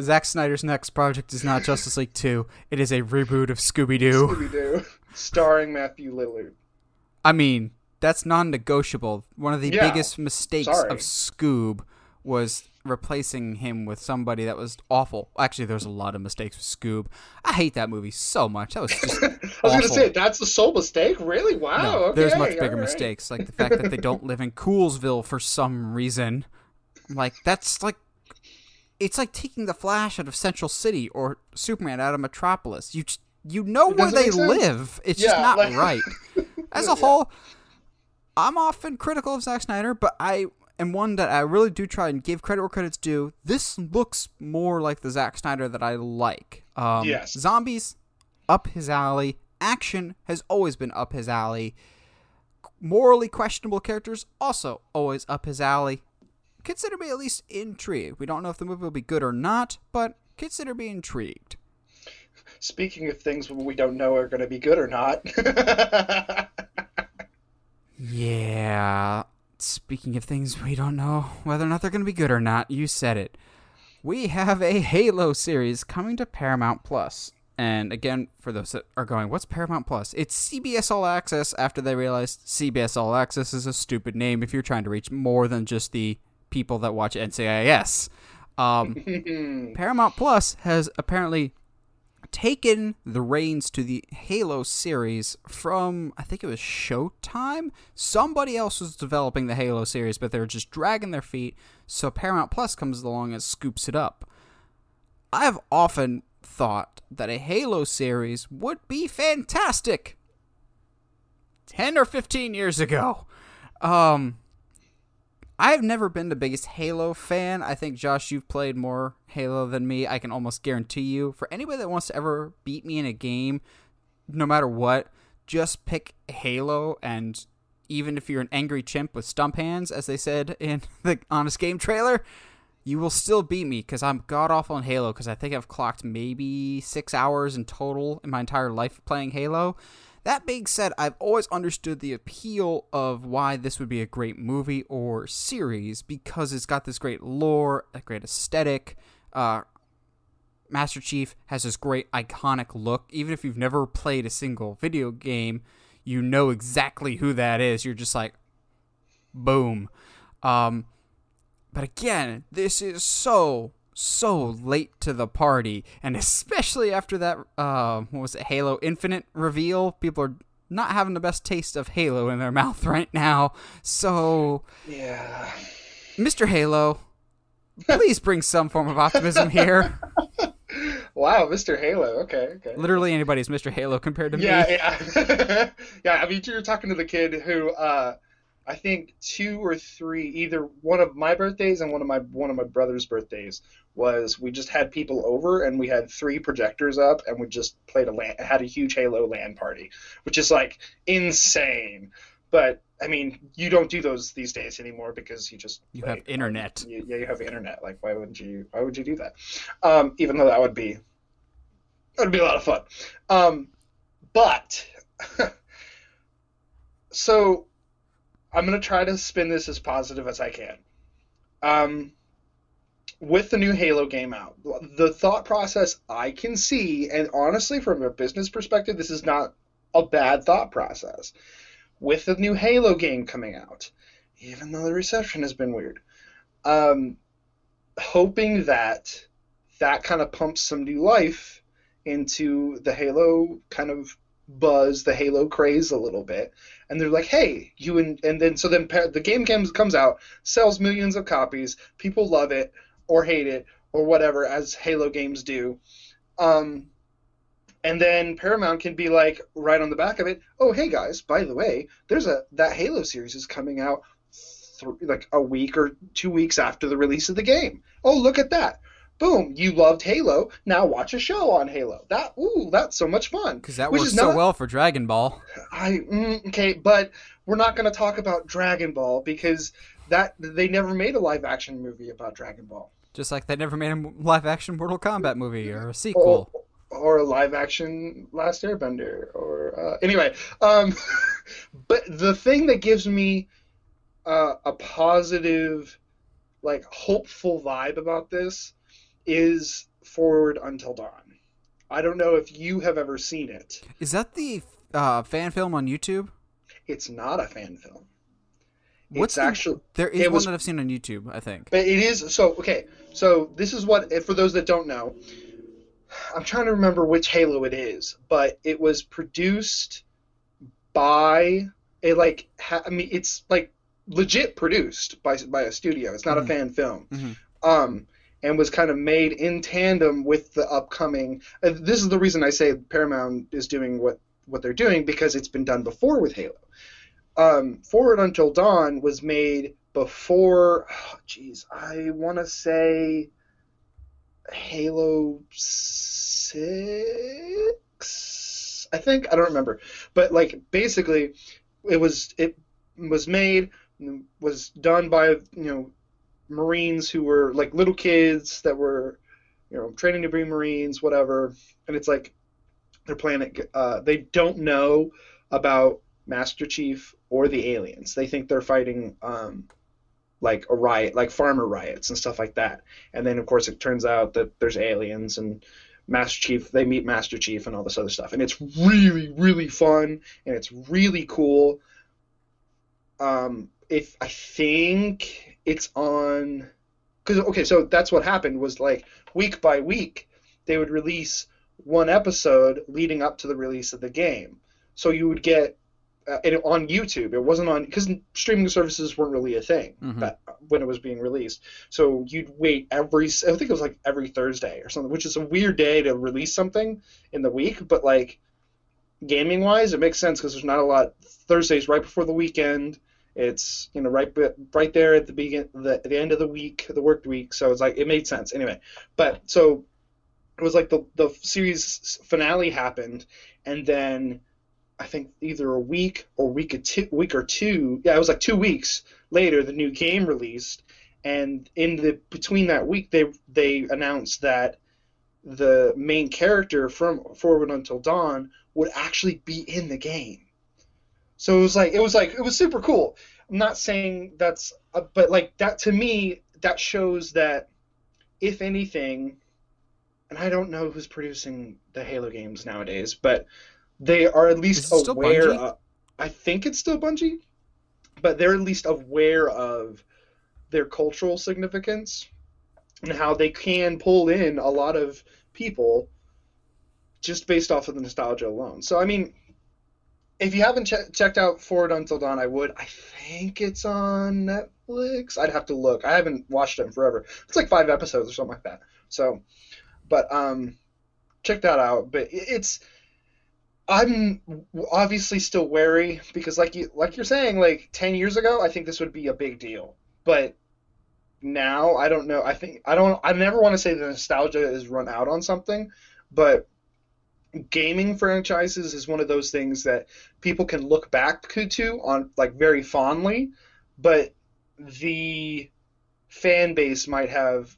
Zack Snyder's next project is not Justice League 2, it is a reboot of Scooby Doo. Scooby Doo, starring Matthew Lillard. I mean, that's non negotiable. One of the Yeah. biggest mistakes Sorry. of Scoob was replacing him with somebody that was awful. Actually, there's a lot of mistakes with Scoob. I hate that movie so much. That was *laughs* just I was gonna say that's the sole mistake. Really? Wow. no, okay, there's much bigger right. mistakes, like the fact that they don't live in Coolsville for some reason. Like that's like it's like taking the Flash out of Central City or Superman out of Metropolis. You just, you know where they live. It's just not like- right. *laughs* As a whole, I'm often critical of Zack Snyder, but I am one that I really do try and give credit where credit's due. This looks more like the Zack Snyder that I like. Um, Yes. Zombies, up his alley. Action has always been up his alley. Morally questionable characters, also always up his alley. Consider me at least intrigued. We don't know if the movie will be good or not, but consider me intrigued. Speaking of things we don't know are going to be good or not. *laughs* Yeah. Speaking of things we don't know whether or not they're going to be good or not, you said it. We have a Halo series coming to Paramount Plus. And again, for those that are going, what's Paramount Plus? It's CBS All Access after they realized CBS All Access is a stupid name if you're trying to reach more than just the people that watch NCIS. Um, *laughs* Paramount Plus has apparently taken the reins to the Halo series from I think it was Showtime. Somebody else was developing the Halo series, but they were just dragging their feet. So Paramount Plus comes along and scoops it up. I've often thought that a Halo series would be fantastic. 10 or 15 years ago. Um I've never been the biggest Halo fan. I think Josh, you've played more Halo than me. I can almost guarantee you. For anybody that wants to ever beat me in a game, no matter what, just pick Halo and even if you're an angry chimp with stump hands, as they said in *laughs* the Honest Game trailer, you will still beat me because I'm god awful in Halo. Because I think I've clocked maybe six hours in total in my entire life playing Halo. That being said, I've always understood the appeal of why this would be a great movie or series because it's got this great lore, a great aesthetic. Uh, Master Chief has this great iconic look. Even if you've never played a single video game, you know exactly who that is. You're just like, boom. Um, but again, this is so so late to the party, and especially after that, uh, what was it, Halo Infinite reveal, people are not having the best taste of Halo in their *laughs* mouth right now. So, yeah, Mr. Halo, please bring some form of optimism here. *laughs* Wow, Mr. Halo. Okay, okay. Literally anybody's Mr. Halo compared to yeah, me. Yeah, *laughs* yeah. I mean, you're talking to the kid who, uh, I think two or three, either one of my birthdays and one of my one of my brother's birthdays was we just had people over and we had three projectors up and we just played a LAN, had a huge Halo LAN party, which is like insane. But I mean, you don't do those these days anymore because you just You have internet. You, yeah, you have internet. Like, why wouldn't you? Why would you do that? Um, even though that would be that would be a lot of fun. Um, but *laughs* so I'm gonna try to spin this as positive as I can. Um, with the new Halo game out, the thought process I can see, and honestly, from a business perspective, this is not a bad thought process. With the new Halo game coming out, even though the reception has been weird, um, hoping that that kind of pumps some new life into the Halo kind of buzz, the Halo craze a little bit, and they're like, "Hey, you and and then so then the game comes comes out, sells millions of copies, people love it or hate it or whatever as Halo games do." Um, and then Paramount can be like right on the back of it, "Oh, hey guys, by the way, there's a that Halo series is coming out th- like a week or two weeks after the release of the game. Oh, look at that." Boom! You loved Halo. Now watch a show on Halo. That ooh, that's so much fun. Because that Which works so not- well for Dragon Ball. I mm, okay, but we're not going to talk about Dragon Ball because that they never made a live action movie about Dragon Ball Just like they never made a live action Mortal Kombat movie or a sequel. or, or a live action Last Airbender or uh, anyway. Um, *laughs* but the thing that gives me uh, a positive, like hopeful vibe about this is Forward Until Dawn. I don't know if you have ever seen it. Is that the uh, fan film on YouTube? It's not a fan film. What's it's the- actually There is It one was- that I've seen on YouTube, I think. But it is so okay. So this is what for those that don't know. I'm trying to remember which Halo it is, but it was produced by a like ha, I mean it's like legit produced by by a studio. It's not Mhm. a fan film. Mhm. Um and was kind of made in tandem with the upcoming uh, this is the reason I say Paramount is doing what what they're doing because it's been done before with Halo. Um, Forward Until Dawn was made before, oh, jeez, I want to say Halo Six. I think I don't remember, but like basically, it was it was made was done by you know Marines who were like little kids that were you know training to be Marines, whatever, and it's like their planet. Uh, they don't know about Master Chief or the aliens. They think they're fighting um, like a riot, like farmer riots and stuff like that. And then of course it turns out that there's aliens and Master Chief. They meet Master Chief and all this other stuff, and it's really really fun and it's really cool. Um, if I think it's on, because okay, so that's what happened was like week by week they would release one episode leading up to the release of the game. So you would get uh, and on YouTube. It wasn't on because streaming services weren't really a thing Mhm. that, when it was being released. So you'd wait every. I think it was like every Thursday or something, which is a weird day to release something in the week. But like gaming wise, it makes sense because there's not a lot. Thursdays right before the weekend. It's you know right right there at the begin the, the end of the week, the worked week. So it's like it made sense anyway. But so it was like the the series finale happened, and then I think either a week or week or two, week or two. Yeah, it was like two weeks later the new game released, and in the between that week they they announced that the main character from Forward Until Dawn would actually be in the game. So it was like it was like it was super cool. I'm not saying that's, uh, but like that to me that shows that if anything, and I don't know who's producing the Halo games nowadays, but they are at least aware. Of, I think it's still Bungie, but they're at least aware of their cultural significance and how they can pull in a lot of people just based off of the nostalgia alone. So I mean, if you haven't che- checked out Forward Until Dawn, I would. I think it's on Netflix. I'd have to look. I haven't watched it in forever. It's like five episodes or something like that. So, but um, check that out. But it's I'm obviously still wary because, like you like you're saying, like ten years ago, I think this would be a big deal. But now, I don't know. I think I don't. I never want to say the nostalgia is run out on something, but gaming franchises is one of those things that people can look back to on like very fondly, but the fan base might have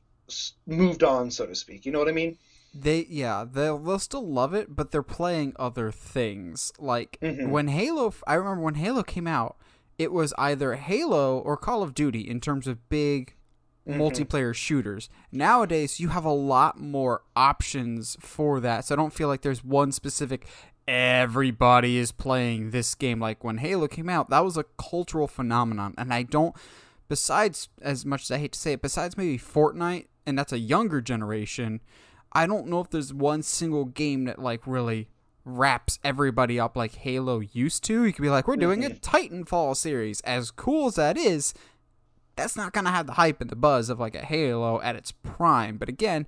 moved on, so to speak. You know what I mean? They yeah they'll they'll still love it, but they're playing other things. Like mm-hmm. when Halo, I remember when Halo came out, it was either Halo or Call of Duty in terms of big mm-hmm. multiplayer shooters. Nowadays, you have a lot more options for that. So I don't feel like there's one specific everybody is playing this game like when Halo came out. That was a cultural phenomenon and I don't besides as much as I hate to say it, besides maybe Fortnite and that's a younger generation, I don't know if there's one single game that like really wraps everybody up like Halo used to. You could be like, we're doing a mm-hmm. Titanfall series. As cool as that is, that's not going to have the hype and the buzz of like a Halo at its prime. But again,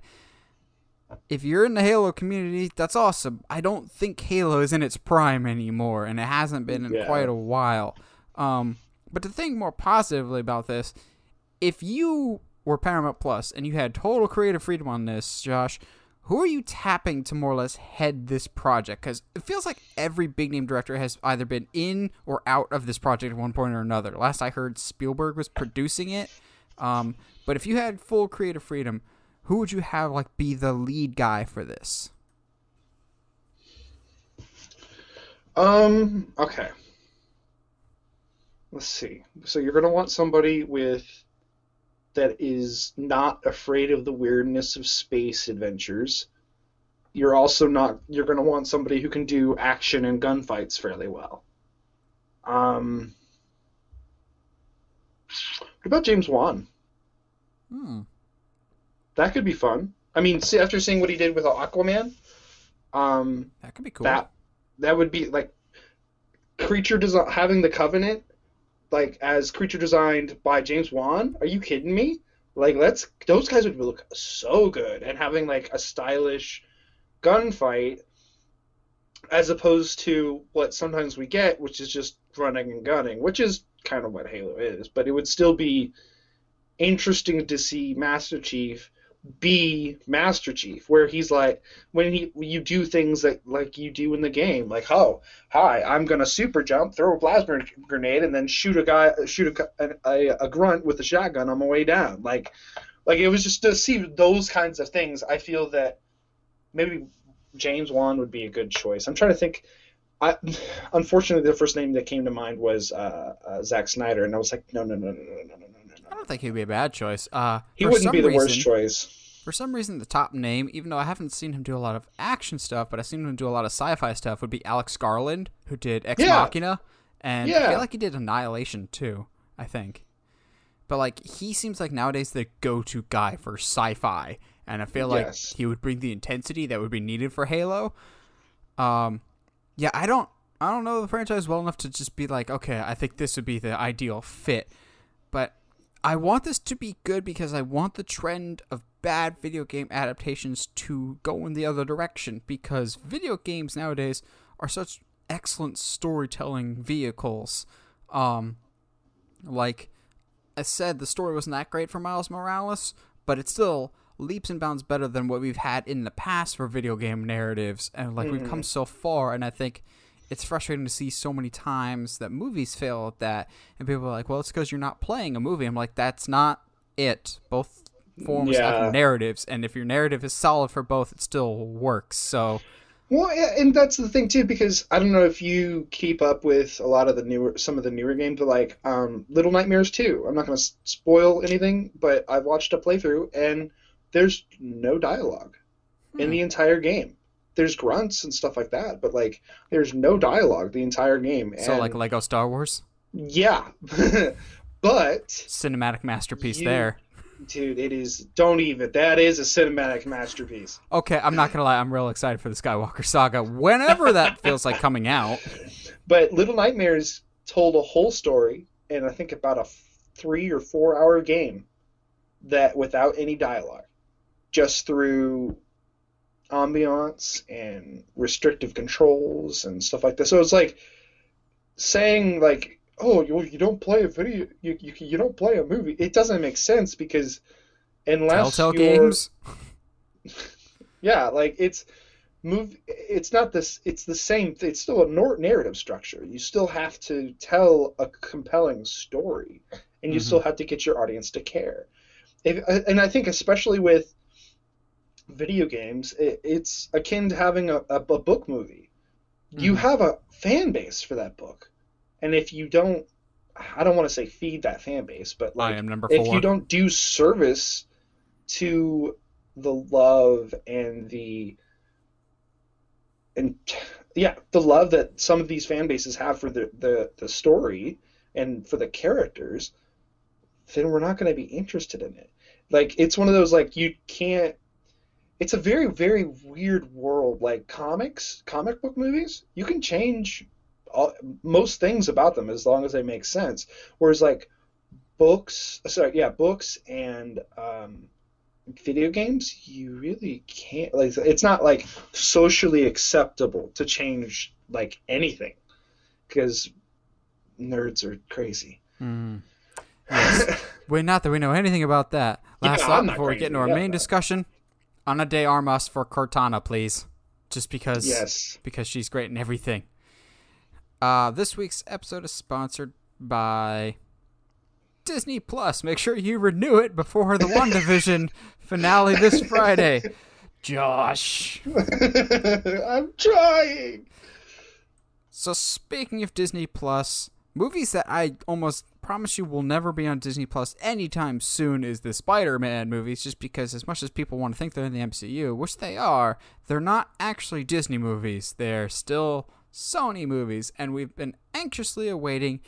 if you're in the Halo community, that's awesome. I don't think Halo is in its prime anymore, and it hasn't been in yeah. quite a while. Um, but to think more positively about this, if you were Paramount Plus and you had total creative freedom on this, Josh, who are you tapping to more or less head this project? Because it feels like every big name director has either been in or out of this project at one point or another. Last I heard, Spielberg was producing it. Um, but if you had full creative freedom, who would you have like be the lead guy for this? Um. Okay. Let's see. So you're gonna want somebody with that is not afraid of the weirdness of space adventures. You're also not you're going to want somebody who can do action and gunfights fairly well. Um, what about James Wan? Hmm. That could be fun. I mean, see, after seeing what he did with Aquaman, um, that could be cool. That that would be like creature design having the Covenant like as creature designed by James Wan. Are you kidding me? Like let's those guys would look so good and having like a stylish gunfight as opposed to what sometimes we get, which is just running and gunning, which is kind of what Halo is, but it would still be interesting to see Master Chief be Master Chief, where he's like when he you do things that like you do in the game, like oh hi, I'm gonna super jump, throw a plasma grenade, and then shoot a guy, shoot a, a, a grunt with a shotgun on my way down. Like like it was just to see those kinds of things. I feel that maybe James Wan would be a good choice. I'm trying to think. I, *sighs* unfortunately, the first name that came to mind was uh, uh, Zack Snyder, and I was like, no, no, no, no, no, no, no, I don't think he'd be a bad choice. Uh, he wouldn't be the reason, worst choice. For some reason, the top name, even though I haven't seen him do a lot of action stuff, but I've seen him do a lot of sci-fi stuff, would be Alex Garland, who did Ex yeah. Machina, and yeah. I feel like he did Annihilation too. I think, but like he seems like nowadays the go-to guy for sci-fi, and I feel like yes. he would bring the intensity that would be needed for Halo. Um, yeah, I don't, I don't know the franchise well enough to just be like, okay, I think this would be the ideal fit, but I want this to be good because I want the trend of bad video game adaptations to go in the other direction because video games nowadays are such excellent storytelling vehicles. Um, like I said, the story wasn't that great for Miles Morales, but it's still leaps and bounds better than what we've had in the past for video game narratives. And like we've come so far, and I think it's frustrating to see so many times that movies fail at that, and people are like, "Well, it's because you're not playing a movie." I'm like, that's not it. Both forms Yeah. have narratives, and if your narrative is solid for both, it still works. So Well, yeah, and that's the thing too, because I don't know if you keep up with a lot of the newer, some of the newer games, but like um, Little Nightmares 2. I'm not going to spoil anything, but I've watched a playthrough, and there's no dialogue in the entire game. There's grunts and stuff like that, but like there's no dialogue the entire game. so like Lego Star Wars, yeah, *laughs* but cinematic masterpiece You- there. dude, it is. Don't even. That is a cinematic masterpiece. Okay, I'm not gonna lie, I'm real excited for the Skywalker saga. Whenever that *laughs* feels like coming out. But Little Nightmares told a whole story, and I think about a three or four hour game that without any dialogue, just through ambiance and restrictive controls and stuff like that. So it's like saying like, oh, you, you don't play a video, you, you you don't play a movie. It doesn't make sense because unless Telltale games. *laughs* yeah, like it's move. It's not this. It's the same. It's still a narrative structure. You still have to tell a compelling story, and you Mhm. still have to get your audience to care. If, and I think especially with video games, it, it's akin to having a, a, a book movie. You Mhm. have a fan base for that book, and if you don't, I don't want to say feed that fan base, but like I am number if you don't do service to the love and the and yeah the love that some of these fan bases have for the the, the story and for the characters then we're not going to be interested in it like it's one of those like you can't it's a very very weird world like comics comic book movies you can change all, most things about them as long as they make sense whereas like books sorry yeah books and um, video games you really can't like it's not like socially acceptable to change like anything because nerds are crazy Mm. Yes. *laughs* Wait, not that we know anything about that. Last Yeah, thought before we get into our about main discussion, Ana de Armas for Cortana, please. Just because yes because she's great in everything. Uh, this week's episode is sponsored by Disney Plus. Make sure you renew it before the WandaVision *laughs* finale this Friday. Josh. *laughs* i'm trying So speaking of Disney Plus, movies that I almost promise you will never be on Disney Plus anytime soon is the Spider-Man movies just because as much as people want to think they're in the MCU, which they are, they're not actually Disney movies. They're still Sony movies and we've been anxiously awaiting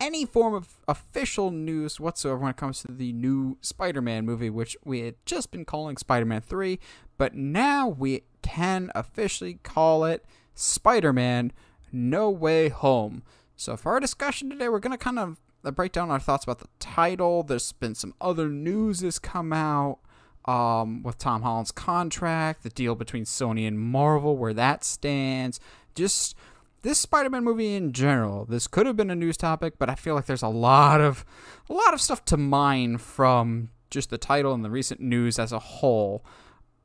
any form of official news whatsoever when it comes to the new Spider-Man movie which we had just been calling Spider-Man 3, but now we can officially call it Spider-Man no Way Home. So, for our discussion today, we're going to kind of uh, break down our thoughts about the title. There's been some other news that's come out um, with Tom Holland's contract, the deal between Sony and Marvel, where that stands. Just this Spider-Man movie in general. This could have been a news topic, but I feel like there's a lot of a lot of stuff to mine from just the title and the recent news as a whole.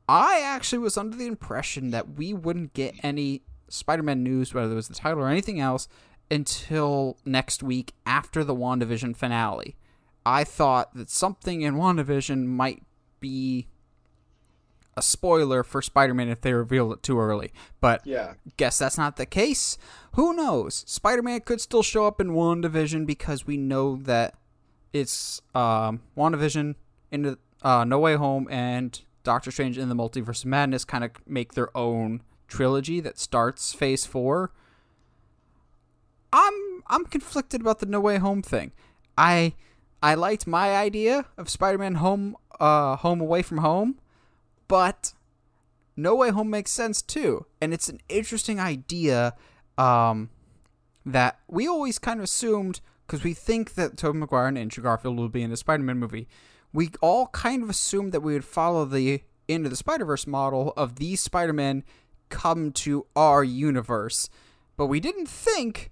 I actually was under the impression that we wouldn't get any Spider-Man news, whether it was the title or anything else, until next week after the WandaVision finale. I thought that something in WandaVision might be a spoiler for Spider-Man if they reveal it too early. But yeah guess that's not the case. Who knows? Spider-Man could still show up in WandaVision because we know that it's um, WandaVision into uh, No Way Home and Doctor Strange in the Multiverse of Madness kind of make their own trilogy that starts Phase Four. I'm I'm conflicted about the No Way Home thing. I I liked my idea of Spider-Man home uh home away from home, but No Way Home makes sense too, and it's an interesting idea um, that we always kind of assumed because we think that Tobey Maguire and Andrew Garfield will be in the Spider-Man movie. We all kind of assumed that we would follow the into the Spider-Verse model of these Spider-Men come to our universe, but we didn't think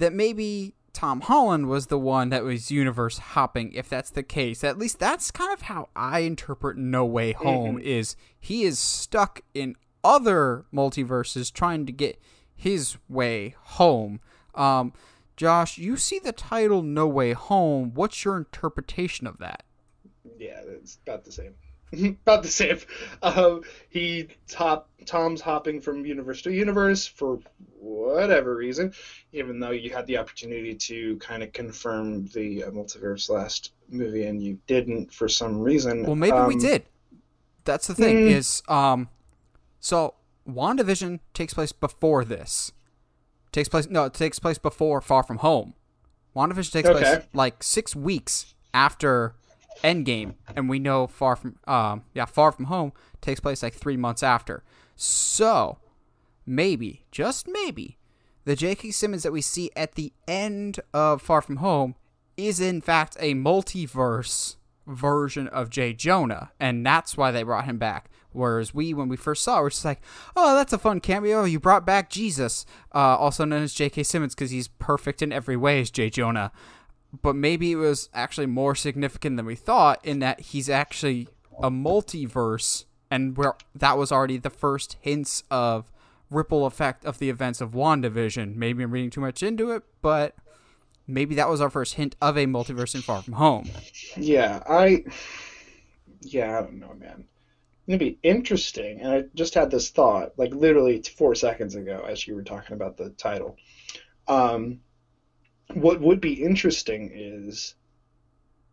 that maybe Tom Holland was the one that was universe hopping. If that's the case, at least that's kind of how I interpret No Way Home. Mm-hmm. Is he is stuck in other multiverses trying to get his way home. Um, Josh, you see the title No Way Home. What's your interpretation of that? Yeah, it's about the same. *laughs* about the same. Um, he top Tom's hopping from universe to universe for whatever reason, even though you had the opportunity to kind of confirm the uh, multiverse last movie and you didn't for some reason. Well, maybe we Um, did. That's the thing hmm. is, um, so WandaVision takes place before this. Takes place no, it takes place before Far From Home. WandaVision takes place like six weeks after Endgame, and we know Far From um yeah Far From Home takes place like three months after. So maybe, just maybe, the J.K. Simmons that we see at the end of Far From Home is in fact a multiverse version of J. Jonah, and that's why they brought him back. Whereas we, when we first saw, it, we're just like, oh, that's a fun cameo. You brought back Jesus, uh, also known as J.K. Simmons, because he's perfect in every way as J. Jonah. But maybe it was actually more significant than we thought, in that he's actually a multiverse, and where that was already the first hints of ripple effect of the events of WandaVision. Maybe I'm reading too much into it, but maybe that was our first hint of a multiverse in Far From Home. Yeah, I. Yeah, I don't know, man. Gonna be interesting, and I just had this thought, like literally four seconds ago, as you were talking about the title. Um, what would be interesting is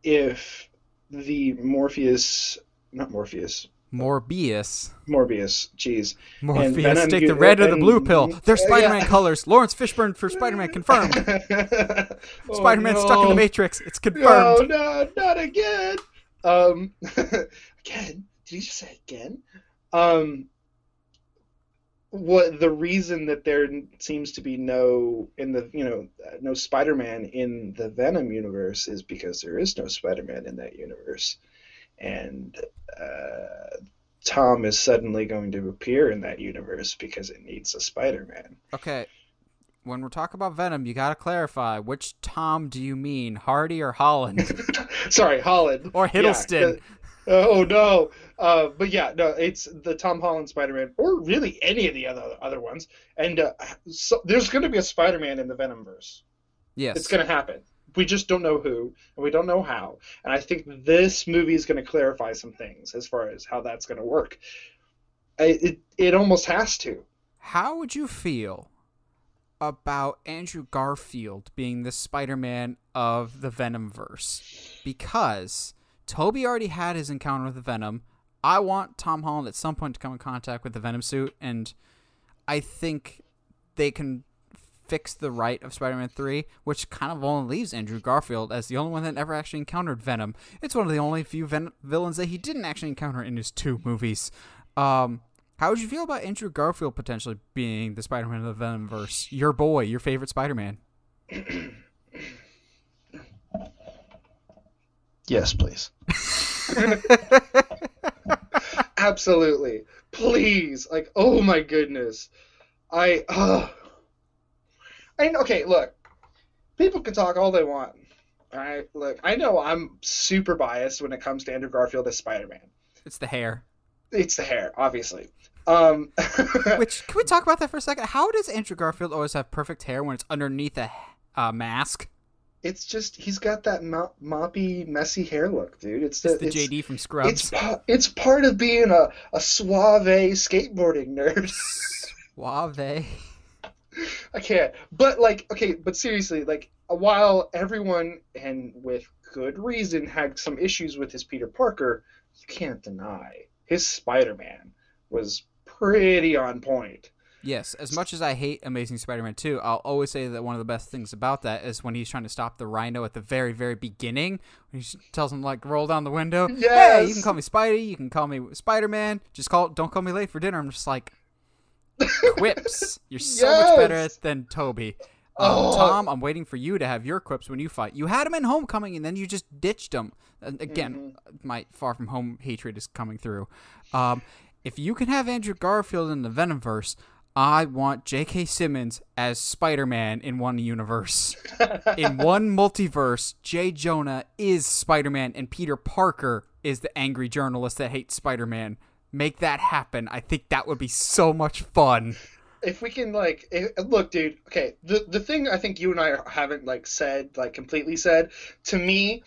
if the Morpheus, not Morpheus, Morbius. Morbius, jeez. Morpheus, Venom, take the red or the blue pill. They're Spider-Man yeah. colors. Laurence Fishburne for Spider-Man confirmed. *laughs* Oh, Spider-Man stuck in the. Matrix. It's confirmed. No, no, not again. Um, *laughs* again? Did he just say again? Um, what the reason that there seems to be no in the you know no Spider-Man in the Venom universe is because there is no Spider-Man in that universe, and uh, Tom is suddenly going to appear in that universe because it needs a Spider-Man. Okay. When we're talking about Venom, you gotta clarify which Tom do you mean, Hardy or Holland *laughs* Sorry, Holland. or Yeah, Hiddleston? Oh no! Uh, but yeah, no, it's the Tom Holland Spider-Man, or really any of the other other ones. And uh, so, there's going to be a Spider-Man in the Venomverse. yes. It's going to happen. We just don't know who, and we don't know how. And I think this movie is going to clarify some things as far as how that's going to work. I, it it almost has to. How would you feel about Andrew Garfield being the Spider-Man of the Venomverse? Because Tobey already had his encounter with the Venom. I want Tom Holland at some point to come in contact with the Venom suit, and I think they can fix the right of Spider-Man 3, which kind of only leaves Andrew Garfield as the only one that ever actually encountered Venom. It's one of the only few ven- villains that he didn't actually encounter in his two movies. Um, how would you feel about Andrew Garfield potentially being the Spider-Man of the Venomverse? Your boy, your favorite Spider-Man. *clears throat* Yes, please. *laughs* Absolutely. Please. Like, oh my goodness. I uh I mean, okay, look. People can talk all they want. Alright, look, I know I'm super biased when it comes to Andrew Garfield as Spider-Man. It's the hair. It's the hair, obviously. Um *laughs* Which can we talk about that for a second? How does Andrew Garfield always have perfect hair when it's underneath a uh, mask? It's just he's got that mop, moppy, messy hair look, dude. It's It's the, the JD from Scrubs. It's it's part of being a, a suave skateboarding nerd. *laughs* Suave. I can't. But like, okay, but seriously, like, uh, while everyone and with good reason had some issues with his Peter Parker, you can't deny his Spider-Man was pretty on point. Yes, as much as I hate Amazing Spider-Man 2, I'll always say that one of the best things about that is when he's trying to stop the Rhino at the very, very beginning. When he tells him like, roll down the window. Hey, you can call me Spidey. You can call me Spider-Man. Just call. Don't call me late for dinner. I'm just like, quips. *laughs* You're so much better than Tobey. Um, Oh. Tom, I'm waiting for you to have your quips when you fight. You had him in Homecoming, and then you just ditched him. And again, Mm-hmm. my Far From Home hatred is coming through. Um, if you can have Andrew Garfield in the Venomverse, I want J.K. Simmons as Spider Man in one universe. *laughs* in one multiverse, J. Jonah is Spider Man and Peter Parker is the angry journalist that hates Spider Man. Make that happen. I think that would be so much fun. If we can like if, look, dude. Okay, the the thing I think you and I haven't like said like completely said to me,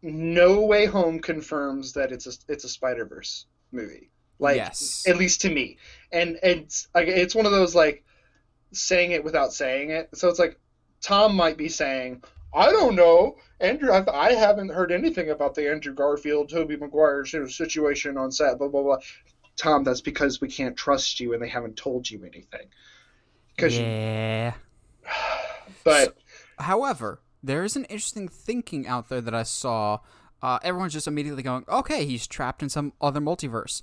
No Way Home confirms that it's a it's a Spider Verse movie. Like Yes. at least to me, and and it's, it's one of those like saying it without saying it. So it's like Tom might be saying, I don't know. Andrew, I, I haven't heard anything about the Andrew Garfield, Tobey Maguire situation on set, blah, blah, blah. Tom, that's because we can't trust you and they haven't told you anything. Because, Yeah. *sighs* but However, there is an interesting thinking out there that I saw. Uh, everyone's just immediately going, okay, he's trapped in some other multiverse.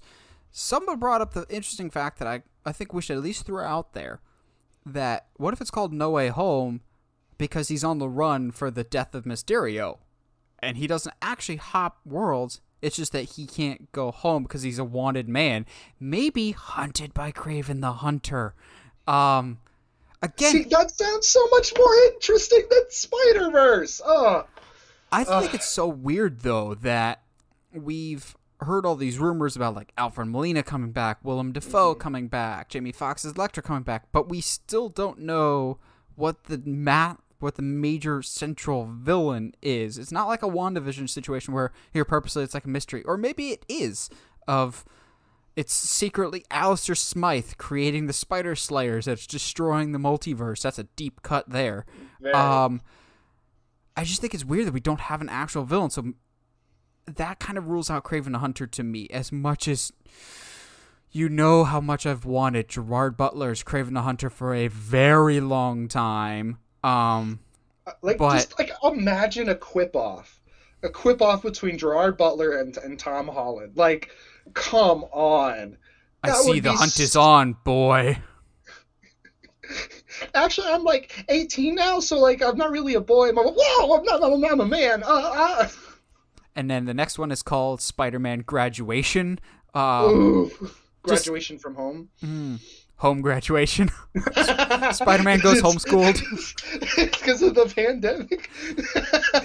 Someone brought up the interesting fact that I, I think we should at least throw out there that what if it's called No Way Home because he's on the run for the death of Mysterio? And he doesn't actually hop worlds. It's just that he can't go home because he's a wanted man. Maybe hunted by Kraven the Hunter. Um, again, see, that sounds so much more interesting than Spider Verse. Oh, I think it's so weird though that we've heard all these rumors about like Alfred Molina coming back, Willem Dafoe coming back, Jamie Foxx's Electro coming back, but we still don't know what the ma- what the major central villain is. It's not like a WandaVision situation where here purposely it's like a mystery, or maybe it is of it's secretly Alistair Smythe creating the Spider Slayers that's destroying the multiverse. That's a deep cut there. Um, I just think it's weird that we don't have an actual villain. So that kind of rules out Kraven the Hunter to me. As much as you know how much I've wanted Gerard Butler's Kraven the Hunter for a very long time. Um, like, but- just like imagine a quip off. A quip off between Gerard Butler and, and Tom Holland. Like, come on. I see the hunt s- is on, boy. *laughs* Actually, I'm like 18 now, so like I'm not really a boy. I'm like, whoa, I'm not. I'm, I'm a man. Uh, uh. And then the next one is called Spider-Man Graduation. Um, Ooh. Graduation from home. home graduation. *laughs* Spider-Man goes homeschooled. *laughs* because of the pandemic.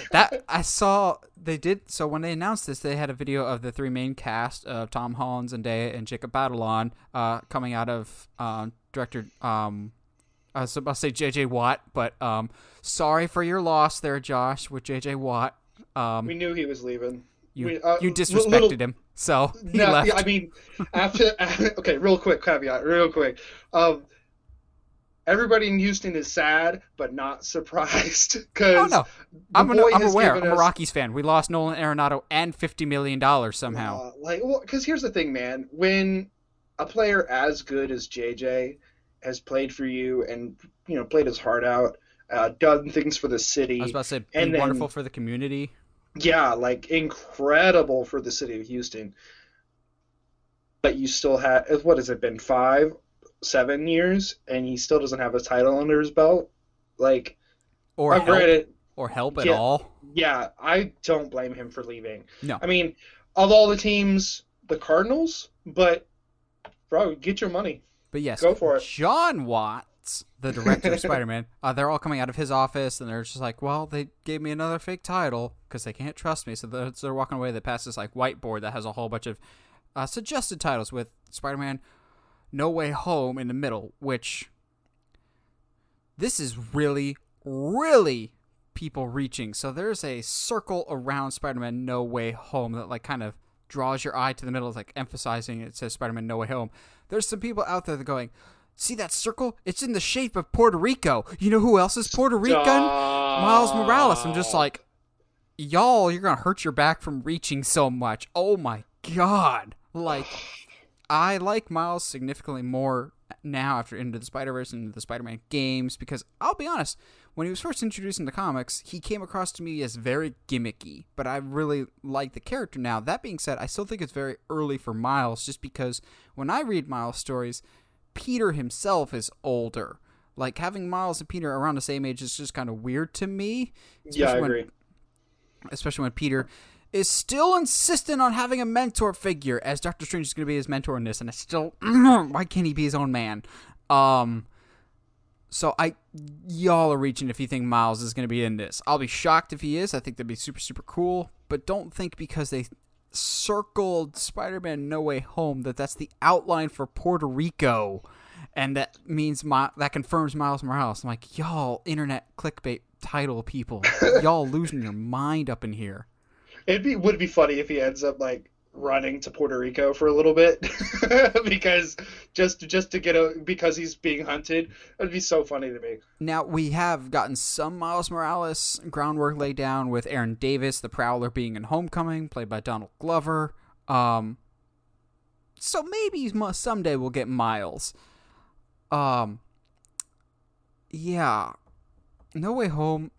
*laughs* that I saw they did so when they announced this they had a video of the three main cast of Tom Holland, Zendaya, and Jacob Batalon uh, coming out of um, director um I was about to say JJ Watt, but um sorry for your loss there, Josh, with JJ Watt. Um we knew he was leaving. you we- uh, you disrespected little- him. So *laughs* he No, left. yeah, I mean, *laughs* after okay, real quick caveat, real quick. Um, everybody in Houston is sad, but not *laughs* surprised oh because no. I'm, an, I'm aware. I'm a Rockies fan. We lost Nolan Arenado and fifty million dollars somehow. Uh, like, well, because here's the thing, man. When a player as good as JJ has played for you and you know played his heart out, uh, done things for the city, I was about to say and then- wonderful for the community. Yeah, like incredible for the city of Houston. But you still have what has it been five, seven years, and he still doesn't have a title under his belt. Like, Or I've help, read it. or help at Yeah. all. Yeah, I don't blame him for leaving. No. I mean, of all the teams, the Cardinals, but bro, get your money. But yes, Go for it. John The director of Spider-Man, *laughs* uh, they're all coming out of his office, and they're just like, "Well, they gave me another fake title because they can't trust me." So they're, so they're walking away. They pass this like whiteboard that has a whole bunch of uh, suggested titles with Spider-Man No Way Home in the middle, which this is really, really people reaching. So there's a circle around Spider-Man No Way Home that like kind of draws your eye to the middle, like emphasizing it says Spider-Man No Way Home. There's some people out there that are going, see that circle? It's in the shape of Puerto Rico. You know who else is Puerto Rican? Miles Morales. I'm just like, y'all, you're gonna hurt your back from reaching so much. Oh my god! Like, I like Miles significantly more now after Into the Spider Verse and the Spider Man games because I'll be honest, when he was first introduced in the comics, he came across to me as very gimmicky, but I really like the character now. That being said, I still think it's very early for Miles just because when I read Miles stories, Peter himself is older. Like having Miles and Peter around the same age is just kind of weird to me. Yeah, I when- agree. especially when Peter is still insistent on having a mentor figure, as Doctor Strange is going to be his mentor in this, and it's still *clears throat* why can't he be his own man? Um, so I, y'all are reaching if you think Miles is going to be in this. I'll be shocked if he is. I think that'd be super super cool. But don't think because they circled Spider-Man No Way Home that that's the outline for Puerto Rico, and that means my that confirms Miles Morales. I'm like, y'all, internet clickbait title people, *laughs* y'all losing your mind up in here. It be would be funny if he ends up like running to Puerto Rico for a little bit *laughs* because just just to get a because he's being hunted. It'd be so funny to me. Now we have gotten some Miles Morales groundwork laid down with Aaron Davis, the Prowler, being in Homecoming, played by Donald Glover. Um, so maybe someday we'll get Miles. Um, yeah, No Way Home.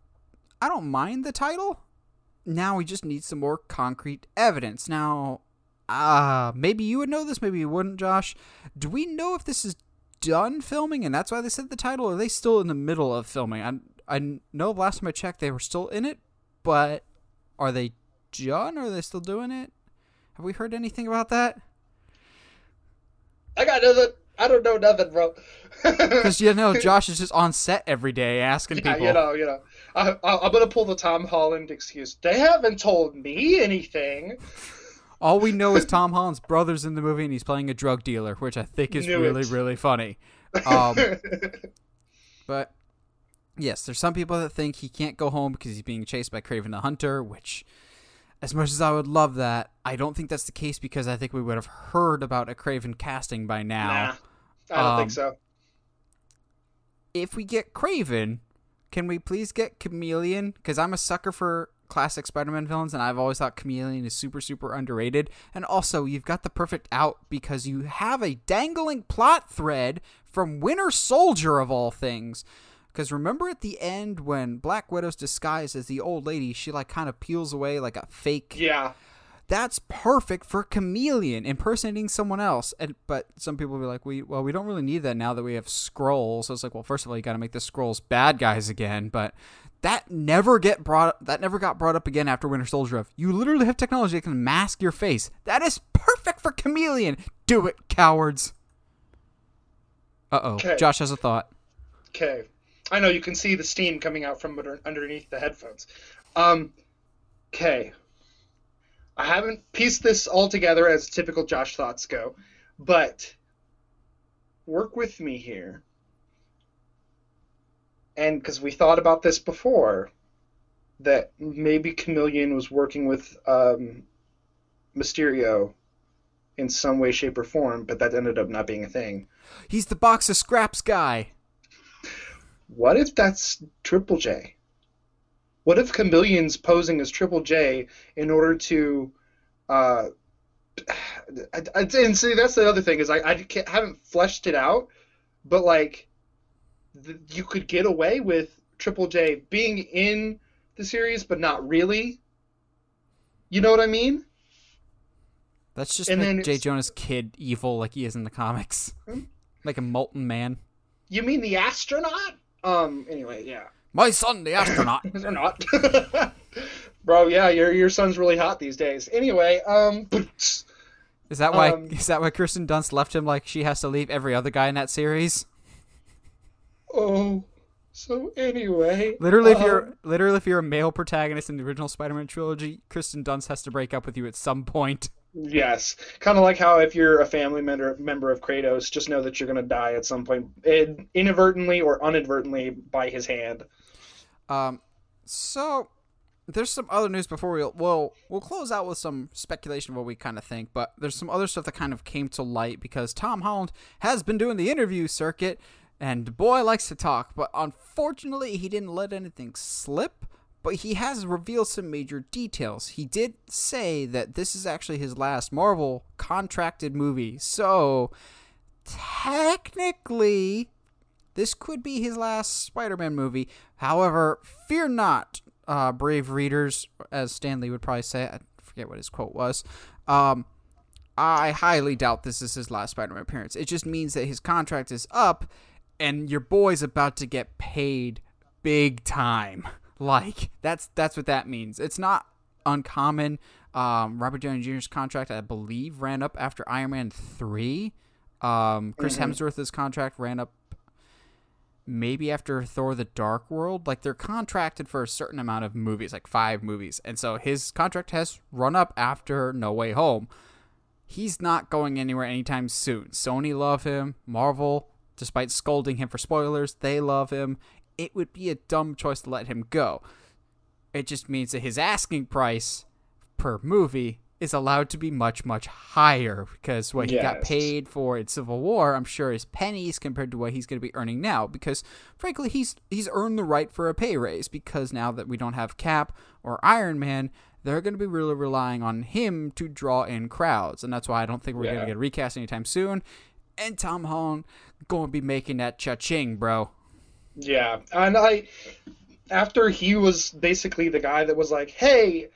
I don't mind the title. Now we just need some more concrete evidence. Now, uh, maybe you would know this, maybe you wouldn't, Josh. Do we know if this is done filming and that's why they said the title, or are they still in the middle of filming? I, I know last time I checked they were still in it, but are they done or are they still doing it? Have we heard anything about that? I got nothing. I don't know nothing, bro. *laughs* Because you know, Josh is just on set every day asking yeah, people. You know, you know. I, am gonna pull the Tom Holland excuse. They haven't told me anything. All we know is Tom Holland's brother's in the movie and he's playing a drug dealer, which I think is Knew really, it. really funny. Um, *laughs* but yes, there's some people that think he can't go home because he's being chased by Kraven the Hunter, which, as much as I would love that, I don't think that's the case because I think we would have heard about a Kraven casting by now. Nah, I don't Um, think so. If we get Kraven, can we please get Chameleon? Because I'm a sucker for classic Spider-Man villains, and I've always thought Chameleon is super, super underrated. And also, you've got the perfect out because you have a dangling plot thread from Winter Soldier of all things. Because remember at the end when Black Widow's disguised as the old lady, she like kind of peels away like a fake Yeah. That's perfect for chameleon impersonating someone else. And but some people will be like we well we don't really need that now that we have Skrulls. So it's like well first of all you got to make the Skrulls bad guys again. But that never get brought that never got brought up again after winter soldier of you literally have technology that can mask your face. That is perfect for chameleon. Do it cowards. Uh-oh josh has a thought. Okay. I know you can see the steam coming out from under, underneath the headphones. Um, okay. I haven't pieced this all together as typical Josh thoughts go, but work with me here. And because we thought about this before, that maybe Chameleon was working with um, Mysterio in some way, shape, or form, but that ended up not being a thing. he's the box of scraps guy What if that's Triple J? What if Chameleon's posing as Triple J in order to, uh, I, I, and see that's the other thing is I, I haven't fleshed it out, but like, th- you could get away with Triple J being in the series, but not really. You know what I mean? That's just And make J. Jonah's kid evil like he is in the comics. Hmm? Like a molten man. You mean the astronaut? Um. Anyway, yeah. My son, the astronaut. *laughs* They're not. *laughs* Bro, yeah, your your son's really hot these days. Anyway, um, *laughs* Is that why? Um, is that why Kirsten Dunst left him like she has to leave every other guy in that series? oh, so anyway, Literally, if um, you're literally if you're a male protagonist in the original Spider-Man trilogy, Kirsten Dunst has to break up with you at some point. yes, kind of like how if you're a family member member of Kratos, just know that you're gonna die at some point, inadvertently or inadvertently by his hand. Um, so there's some other news before we we'll we'll close out with some speculation of what we kind of think, but there's some other stuff that kind of came to light because Tom Holland has been doing the interview circuit, and boy likes to talk, but unfortunately he didn't let anything slip. But he has revealed some major details. He did say that this is actually his last Marvel contracted movie, so technically this could be his last Spider-Man movie. However, fear not, uh, brave readers, as Stan Lee would probably say. I forget what his quote was. Um, I highly doubt this is his last Spider-Man appearance. It just means that his contract is up, and your boy's about to get paid big time. *laughs* Like that's that's what that means. It's not uncommon. Um, Robert Downey Jr.'s contract, I believe, ran up after Iron Man three. Um, Chris Mhm. Hemsworth's contract ran up maybe after Thor: The Dark World. Like they're contracted for a certain amount of movies, like five movies, and so his contract has run up after No Way Home. He's not going anywhere anytime soon. Sony love him. Marvel, despite scolding him for spoilers, they love him. It would be a dumb choice to let him go. It just means that his asking price per movie is allowed to be much, much higher because what he got paid for in Civil War, I'm sure, is pennies compared to what he's going to be earning now. Because frankly, he's he's earned the right for a pay raise because now that we don't have Cap or Iron Man, they're going to be really relying on him to draw in crowds, and that's why I don't think we're going to get a recast anytime soon. And Tom Holland going to be making that cha-ching, bro. Yeah, and I after he was basically the guy that was like, "Hey,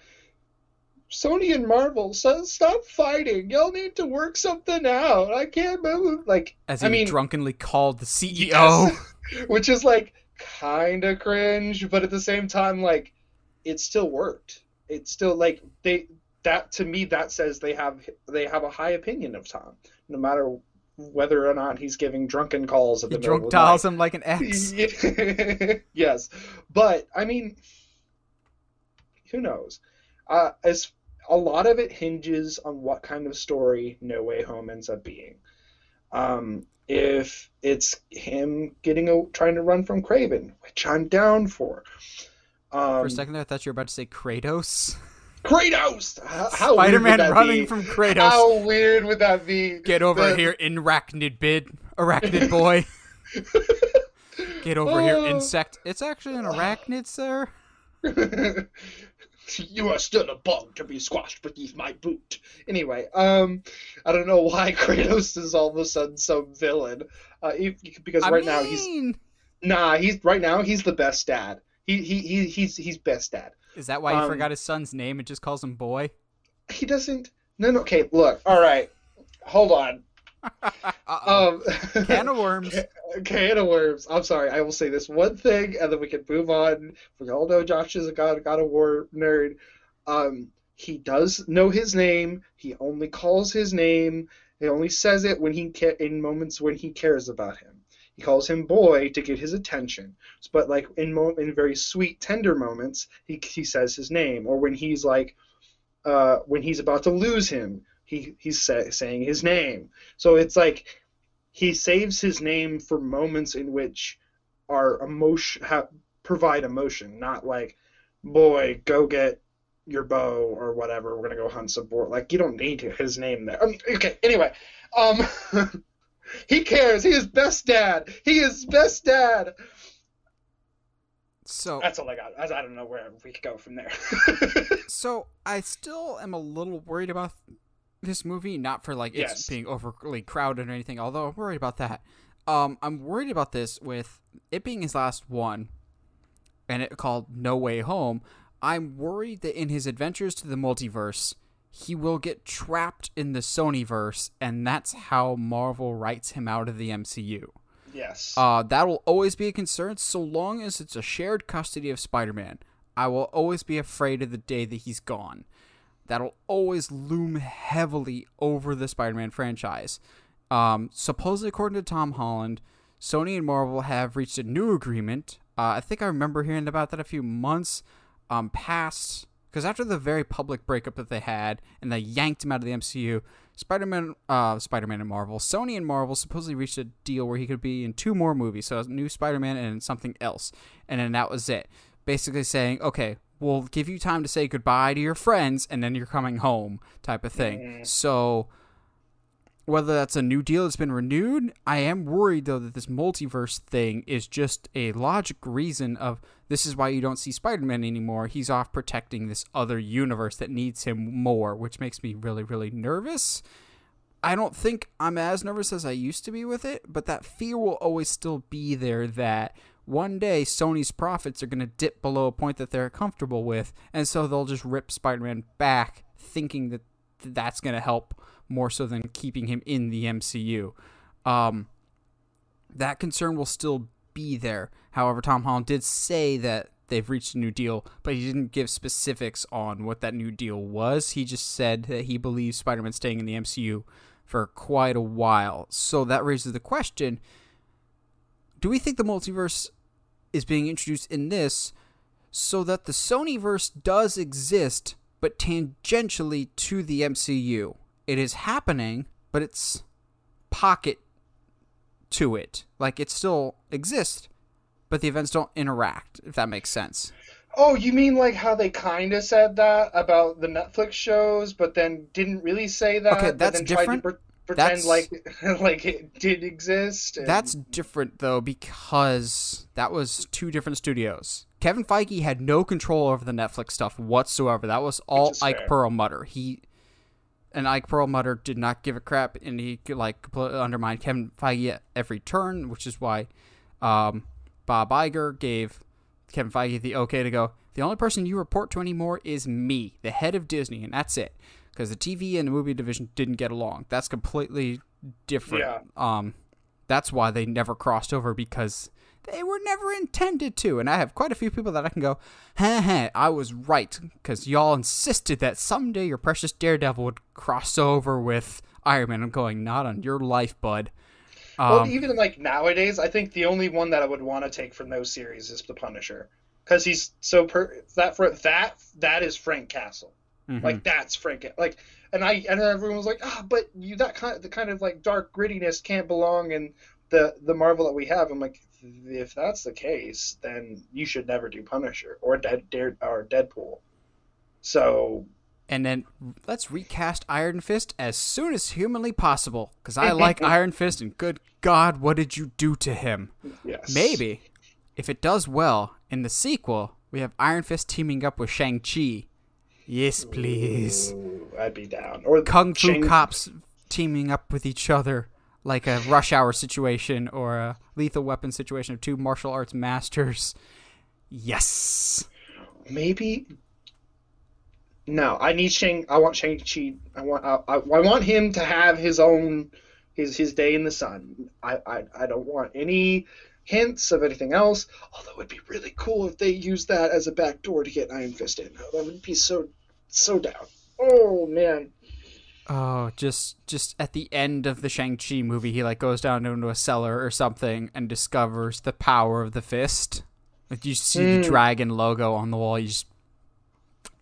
Sony and Marvel, so stop fighting. Y'all need to work something out. I can't move." Like, As he I mean, drunkenly called the CEO. Yes. *laughs* which is like kind of cringe, but at the same time, like it still worked. It's still like they that to me that says they have they have a high opinion of Tom, no matter whether or not he's giving drunken calls at He the middle drunk of the night. dials him like an X. *laughs* yes, but I mean, who knows? Uh, as a lot of it hinges on what kind of story No Way Home ends up being. Um, if it's him getting a trying to run from Kraven, which I'm down for. Um, For a second there, I thought you were about to say Kratos. Kratos. How, how Spider-Man running be? from Kratos. How weird would that be? Get over The- here, arachnid bid, arachnid boy. *laughs* Get over here, Oh. insect. It's actually an arachnid, sir. *laughs* you are still a bug to be squashed beneath my boot. Anyway, um, I don't know why *laughs* Kratos is all of a sudden some villain. Uh, he- because I right now he's nah, he's right now he's the best dad. He he, he he's he's best dad. is that why you um, forgot his son's name and just calls him boy? He doesn't. No, no. Okay, look. All right, hold on. Um, *laughs* Can of worms. can of worms. I'm sorry. I will say this one thing, and then we can move on. We all know Josh is a God, God of War nerd. Um, he does know his name. He only calls his name. He only says it when he ca- in moments when he cares about him. He calls him boy to get his attention. But like in mo- in very sweet, tender moments, he he says his name. Or when he's like, uh, when he's about to lose him, he he's say, saying his name. So it's like he saves his name for moments in which are emotion ha- provide emotion, not like, boy, go get your bow or whatever. We're gonna go hunt some boar. Like you don't need his name there. Um, okay. Anyway, um, *laughs* he cares. He is best dad. He is best dad. So, That's all I got. I, I don't know where we could go from there. *laughs* so I still am a little worried about this movie, not for like Yes. it's being overly crowded or anything. Although I'm worried about that. Um, I'm worried about this with it being his last one, and it called No Way Home. I'm worried that in his adventures to the multiverse, he will get trapped in the Sonyverse, and that's how Marvel writes him out of the MCU. Yes. Uh, that will always be a concern so long as it's a shared custody of Spider Man. I will always be afraid of the day that he's gone. That'll always loom heavily over the Spider Man franchise. Um, supposedly, according to Tom Holland, Sony and Marvel have reached a new agreement. Uh, I think I remember hearing about that a few months um, past. Because after the very public breakup that they had, and they yanked him out of the MCU, Spider-Man, uh, Spider-Man and Marvel, Sony and Marvel supposedly reached a deal where he could be in two more movies, so a new Spider-Man and something else, and then that was it. Basically saying, okay, we'll give you time to say goodbye to your friends, and then you're coming home, type of thing. So whether that's a new deal that's been renewed, I am worried though that this multiverse thing is just a logic reason of this is why you don't see Spider-Man anymore. He's off protecting this other universe that needs him more, which makes me really really nervous. I don't think I'm as nervous as I used to be with it, but that fear will always still be there that one day Sony's profits are going to dip below a point that they're comfortable with, and so they'll just rip Spider-Man back thinking that that's going to help more so than keeping him in the MCU. Um, that concern will still be there. However, Tom Holland did say that they've reached a new deal, but he didn't give specifics on what that new deal was. He just said that he believes Spider Man staying in the MCU for quite a while. So that raises the question do we think the multiverse is being introduced in this so that the Sonyverse does exist, but tangentially to the MCU? It is happening, but it's pocket to it. Like it still exists, but the events don't interact, if that makes sense. Oh, you mean like how they kind of said that about the Netflix shows, but then didn't really say that? Okay, that's different. Pre- pretend That's- like *laughs* like it did exist. and- That's different though because that was two different studios. Kevin Feige had no control over the Netflix stuff whatsoever. That was all Ike fair. Perlmutter. He and Ike Perlmutter did not give a crap, and he could like completely undermine Kevin Feige at every turn, which is why um, Bob Iger gave Kevin Feige the okay to go. The only person you report to anymore is me, the head of Disney, and that's it. Because the TV and the movie division didn't get along. That's completely different. Yeah. Um, that's why they never crossed over because they were never intended to. And I have quite a few people that I can go, ha ha, I was right. Because y'all insisted that someday your precious Daredevil would cross over with Iron Man. I'm going, not on your life, bud. well, Um, even like nowadays, I think the only one that I would want to take from those series is the Punisher, because he's so per that for that that is Frank Castle. mhm. Like that's Frank. Like, and I and everyone was like, ah, but you that kind of the kind of like dark grittiness can't belong in the the Marvel that we have. I'm like, if that's the case, then you should never do Punisher or Dead Dare or Deadpool. So and then let's recast Iron Fist as soon as humanly possible. Because I like *laughs* Iron Fist, and good God, what did you do to him? yes, Maybe, if it does well, in the sequel, we have Iron Fist teaming up with Shang-Chi. Yes, please. Ooh, I'd be down. Or Kung Fu Shang- cops teaming up with each other like a rush hour situation or a lethal weapon situation of two martial arts masters. Yes. maybe no i need shang i want shang chi i want I, I, I want him to have his own his his day in the sun I, I i don't want any hints of anything else although it'd be really cool if they used that as a backdoor to get iron fist in that would be so so down oh man Oh, just just at the end of the Shang-Chi movie, he like goes down into a cellar or something and discovers the power of the fist. Like you see the Mm. dragon logo on the wall, you just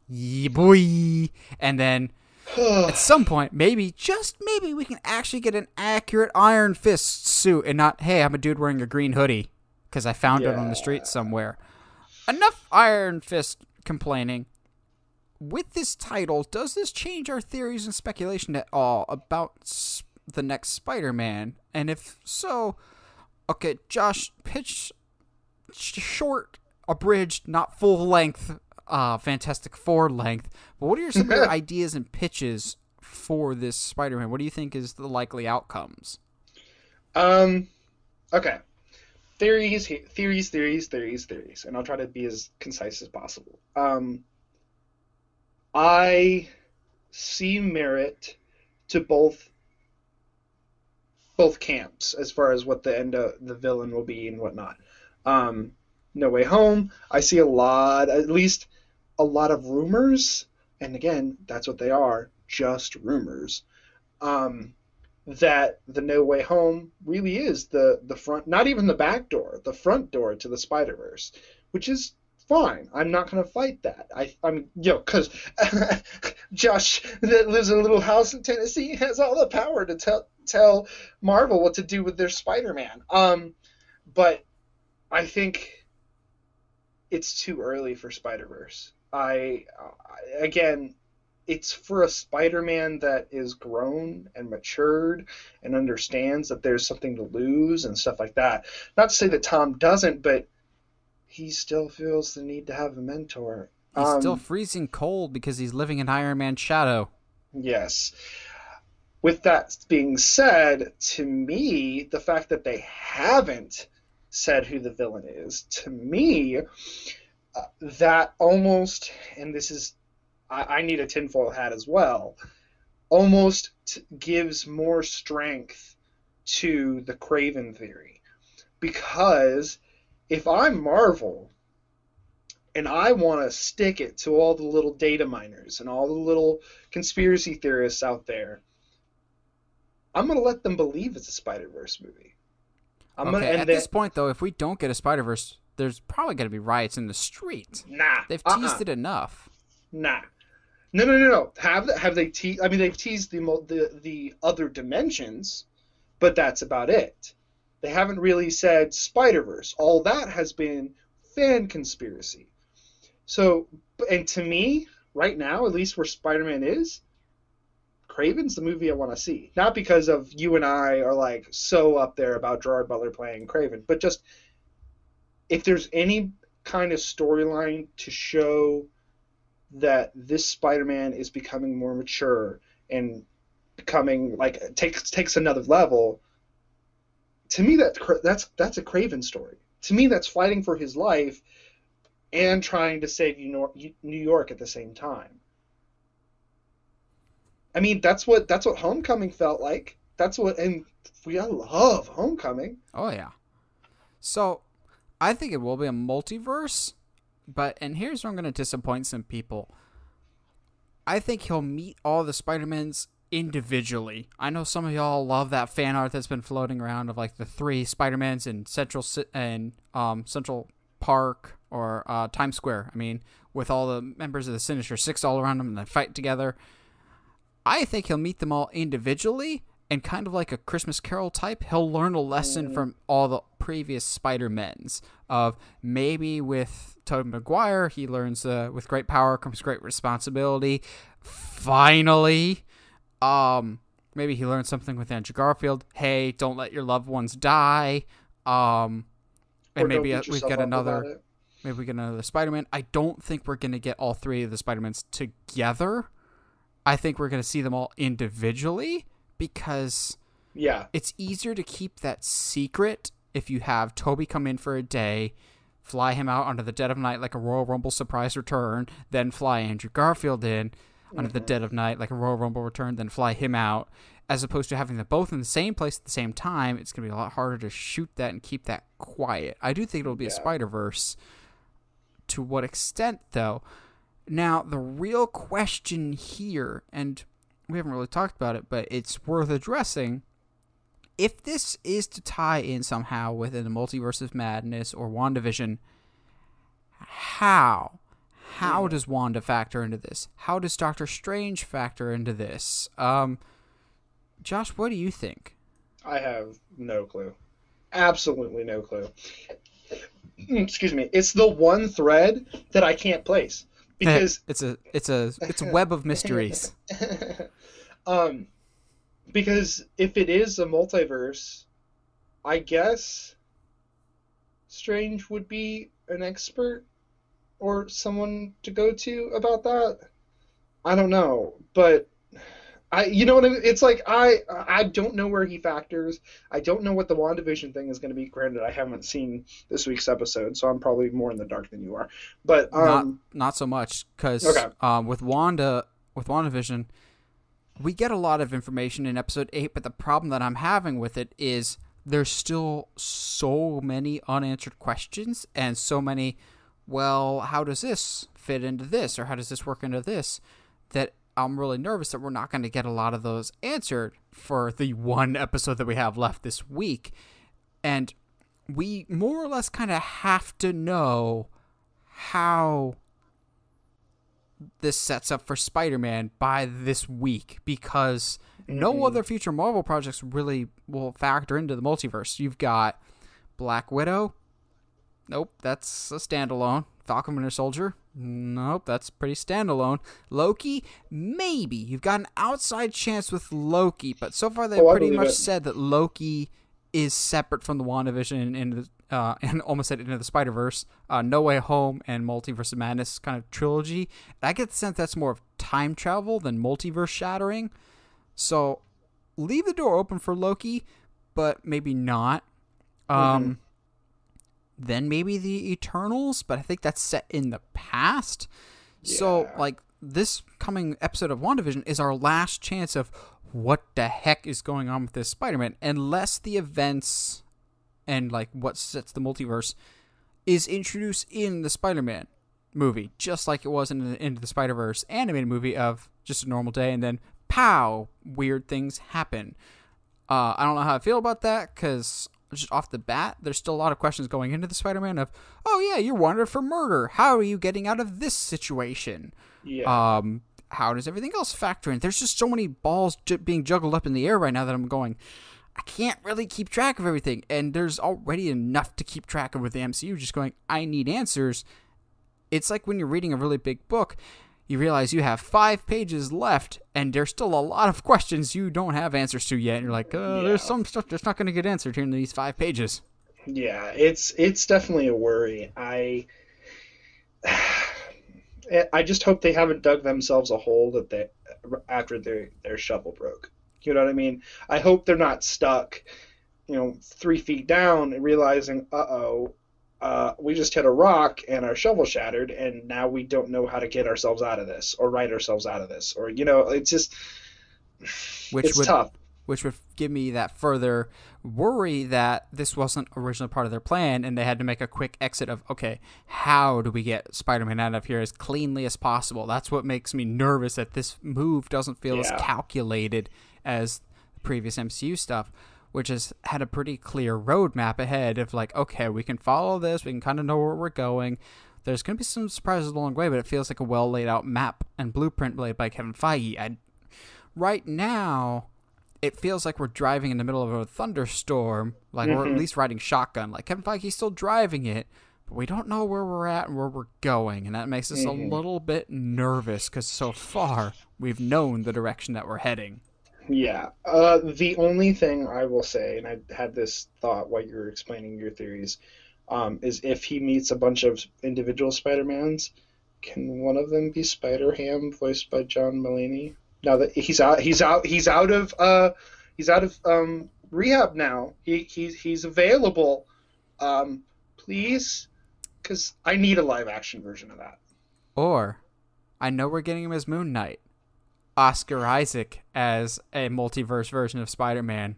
yeah, boy. And then at *sighs* some point, maybe just maybe we can actually get an accurate Iron Fist suit and not hey, I'm a dude wearing a green hoodie because I found it on the street somewhere. Enough Iron Fist complaining with this title, does this change our theories and speculation at all about the next Spider-Man? And if so, okay, Josh, pitch sh- short, abridged, not full length, uh, Fantastic Four length. But what are your, some of your *laughs* ideas and pitches for this Spider-Man? What do you think is the likely outcomes? Um, okay. Theories, theories, theories, theories, theories, and I'll try to be as concise as possible. Um, I see merit to both both camps as far as what the end of the villain will be and whatnot. Um, no Way Home, I see a lot, at least a lot of rumors, and again, that's what they are, just rumors. Um, that the No Way Home really is the the front, not even the back door, the front door to the Spider Verse, which is fine. I'm not gonna fight that. I I mean, yo, cause *laughs* Josh that lives in a little house in Tennessee has all the power to tell tell Marvel what to do with their Spider-Man. Um, but I think it's too early for Spider Verse. I, I again, it's for a Spider-Man that is grown and matured and understands that there's something to lose and stuff like that. Not to say that Tom doesn't, but he still feels the need to have a mentor. He's Um, still freezing cold because he's living in Iron Man's shadow. Yes. With that being said, to me, the fact that they haven't said who the villain is, to me, uh, that almost, and this is, I, I need a tinfoil hat as well, almost t- gives more strength to the Kraven theory. Because if I'm Marvel, and I want to stick it to all the little data miners and all the little conspiracy theorists out there. I'm gonna let them believe it's a Spider Verse movie. I'm okay, gonna and at this point, though, if we don't get a Spider Verse, there's probably going to be riots in the street. nah, They've uh-uh, teased it enough. Nah, no, no, no, no. Have have they teased? I mean, they've teased the the the other dimensions, but that's about it. They haven't really said Spider Verse. All that has been fan conspiracy. So, and to me, right now, at least where Spider Man is, Kraven's the movie I want to see. Not because of you and I are like so up there about Gerard Butler playing Kraven, but just if there's any kind of storyline to show that this Spider-Man is becoming more mature and becoming like takes takes another level. To me, that that's that's a Kraven story. To me, that's fighting for his life and trying to save New York at the same time. I mean, that's what that's what Homecoming felt like. That's what, and we all love Homecoming. Oh yeah. So, I think it will be a multiverse, but and here's where I'm going to disappoint some people. I think he'll meet all the Spider-Mans individually. I know some of y'all love that fan art that's been floating around of like the three Spider-Mans in Central and um, Central Park or uh, Times Square. I mean, with all the members of the Sinister Six all around him and they fight together. I think he'll meet them all individually and kind of like a Christmas Carol type, he'll learn a lesson from all the previous Spider-Mens of maybe with Tobey Maguire, he learns uh, with great power comes great responsibility. Finally, um, maybe he learned something with Andrew Garfield. Hey, don't let your loved ones die. Um, and Or maybe uh, we get another. Maybe we get another Spider-Man. I don't think we're gonna get all three of the Spider-Mans together. I think we're gonna see them all individually because Yeah, it's easier to keep that secret if you have Tobey come in for a day, fly him out under the dead of night like a Royal Rumble surprise return, then fly Andrew Garfield in under the mm-hmm. dead of night like a Royal Rumble return, then fly him out. As opposed to having them both in the same place at the same time, it's going to be a lot harder to shoot that and keep that quiet. I do think it'll be a Yeah. Spider Verse. To what extent, though? Now, the real question here, and we haven't really talked about it, but it's worth addressing. If this is to tie in somehow within the multiverse of madness or WandaVision, how? How does Wanda factor into this? How does Doctor Strange factor into this? Um, Josh, what do you think? I have no clue. Absolutely no clue. Mm, Excuse me. It's the one thread that I can't place *laughs* because it's a it's a it's a web of mysteries. *laughs* um because if it is a multiverse, I guess Strange would be an expert or someone to go to about that. I don't know, but I you know what I mean? it's like I I don't know where he factors. I don't know what the WandaVision thing is going to be. Granted, I haven't seen this week's episode, so I'm probably more in the dark than you are. But um not not so much because Okay. um, with Wanda with WandaVision, we get a lot of information in episode eight, but the problem that I'm having with it is there's still so many unanswered questions and so many. Well, how does this fit into this, or how does this work into this? That I'm really nervous that we're not going to get a lot of those answered for the one episode that we have left this week, and we more or less kind of have to know how this sets up for Spider-Man by this week because no mm-hmm. other future Marvel projects really will factor into the multiverse. You've got Black Widow. Nope, that's a standalone. Falcon Winter Soldier. Nope, that's pretty standalone. Loki, maybe. You've got an outside chance with Loki, but so far they've Oh, pretty much it. said that Loki is separate from the WandaVision and, and, uh, *laughs* and almost said into the Spider Verse, uh, No Way Home, and Multiverse of Madness kind of trilogy. I get the sense that's more of time travel than multiverse shattering. So leave the door open for Loki, but maybe not. Um, Then maybe the Eternals, but I think that's set in the past. So like this coming episode of WandaVision is our last chance of what the heck is going on with this Spider-Man, unless the events and like what sets the multiverse is introduced in the Spider-Man movie, just like it was in the Into the Spider-Verse animated movie of just a normal day, and then pow, weird things happen. Uh, I don't know how I feel about that because just off the bat, there's still a lot of questions going into the Spider-Man of, oh yeah, you're wanted for murder. How are you getting out of this situation? Yeah. Um, how does everything else factor in? There's just so many balls j- being juggled up in the air right now that I'm going. I can't really keep track of everything, and there's already enough to keep track of with the MCU. Just going, I need answers. It's like when you're reading a really big book, you realize you have five pages left, and there's still a lot of questions you don't have answers to yet. And you're like, uh, there's some stuff that's not going to get answered here in these five pages. Yeah, it's it's definitely a worry. I *sighs* I just hope they haven't dug themselves a hole that they after their their shovel broke. You know what I mean? I hope they're not stuck, you know, three feet down and realizing, uh oh, uh, we just hit a rock and our shovel shattered, and now we don't know how to get ourselves out of this or write ourselves out of this, or you know, it's just Which it's would tough. which would give me that further worry that this wasn't originally part of their plan and they had to make a quick exit of okay how do we get spider-man out of here as cleanly as possible? That's what makes me nervous that this move doesn't feel as calculated as the previous mcu stuff which has had a pretty clear roadmap ahead of like okay we can follow this we can kind of know where we're going there's going to be some surprises along the way but it feels like a well laid out map and blueprint laid by kevin feige I, right now it feels like we're driving in the middle of a thunderstorm, like we're at mm-hmm. least riding shotgun. Like Kevin Feige's still driving it, but we don't know where we're at and where we're going, and that makes us a mm-hmm. little bit nervous because so far we've known the direction that we're heading. Yeah. Uh, the only thing I will say, and I had this thought while you were explaining your theories, um, is if he meets a bunch of individual Spider-Mans, can one of them be Spider-Ham, voiced by John Mulaney? Now that he's out, he's out, he's out of, uh, he's out of um, rehab now. He, he's he's available. Um, please, because I need a live-action version of that. Or, I know we're getting him as Moon Knight, Oscar Isaac as a multiverse version of Spider-Man.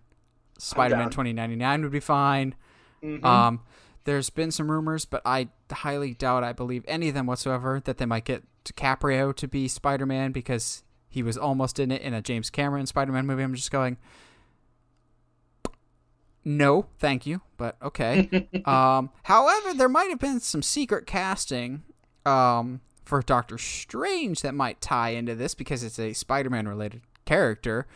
Spider-Man 2099 would be fine. Mhm. Um, there's been some rumors, but I highly doubt I believe any of them whatsoever that they might get DiCaprio to be Spider Man because he was almost in it in a James Cameron Spider Man movie. I'm just going, no, thank you, but okay. *laughs* um, however, there might have been some secret casting um, for Doctor Strange that might tie into this because it's a Spider Man related character.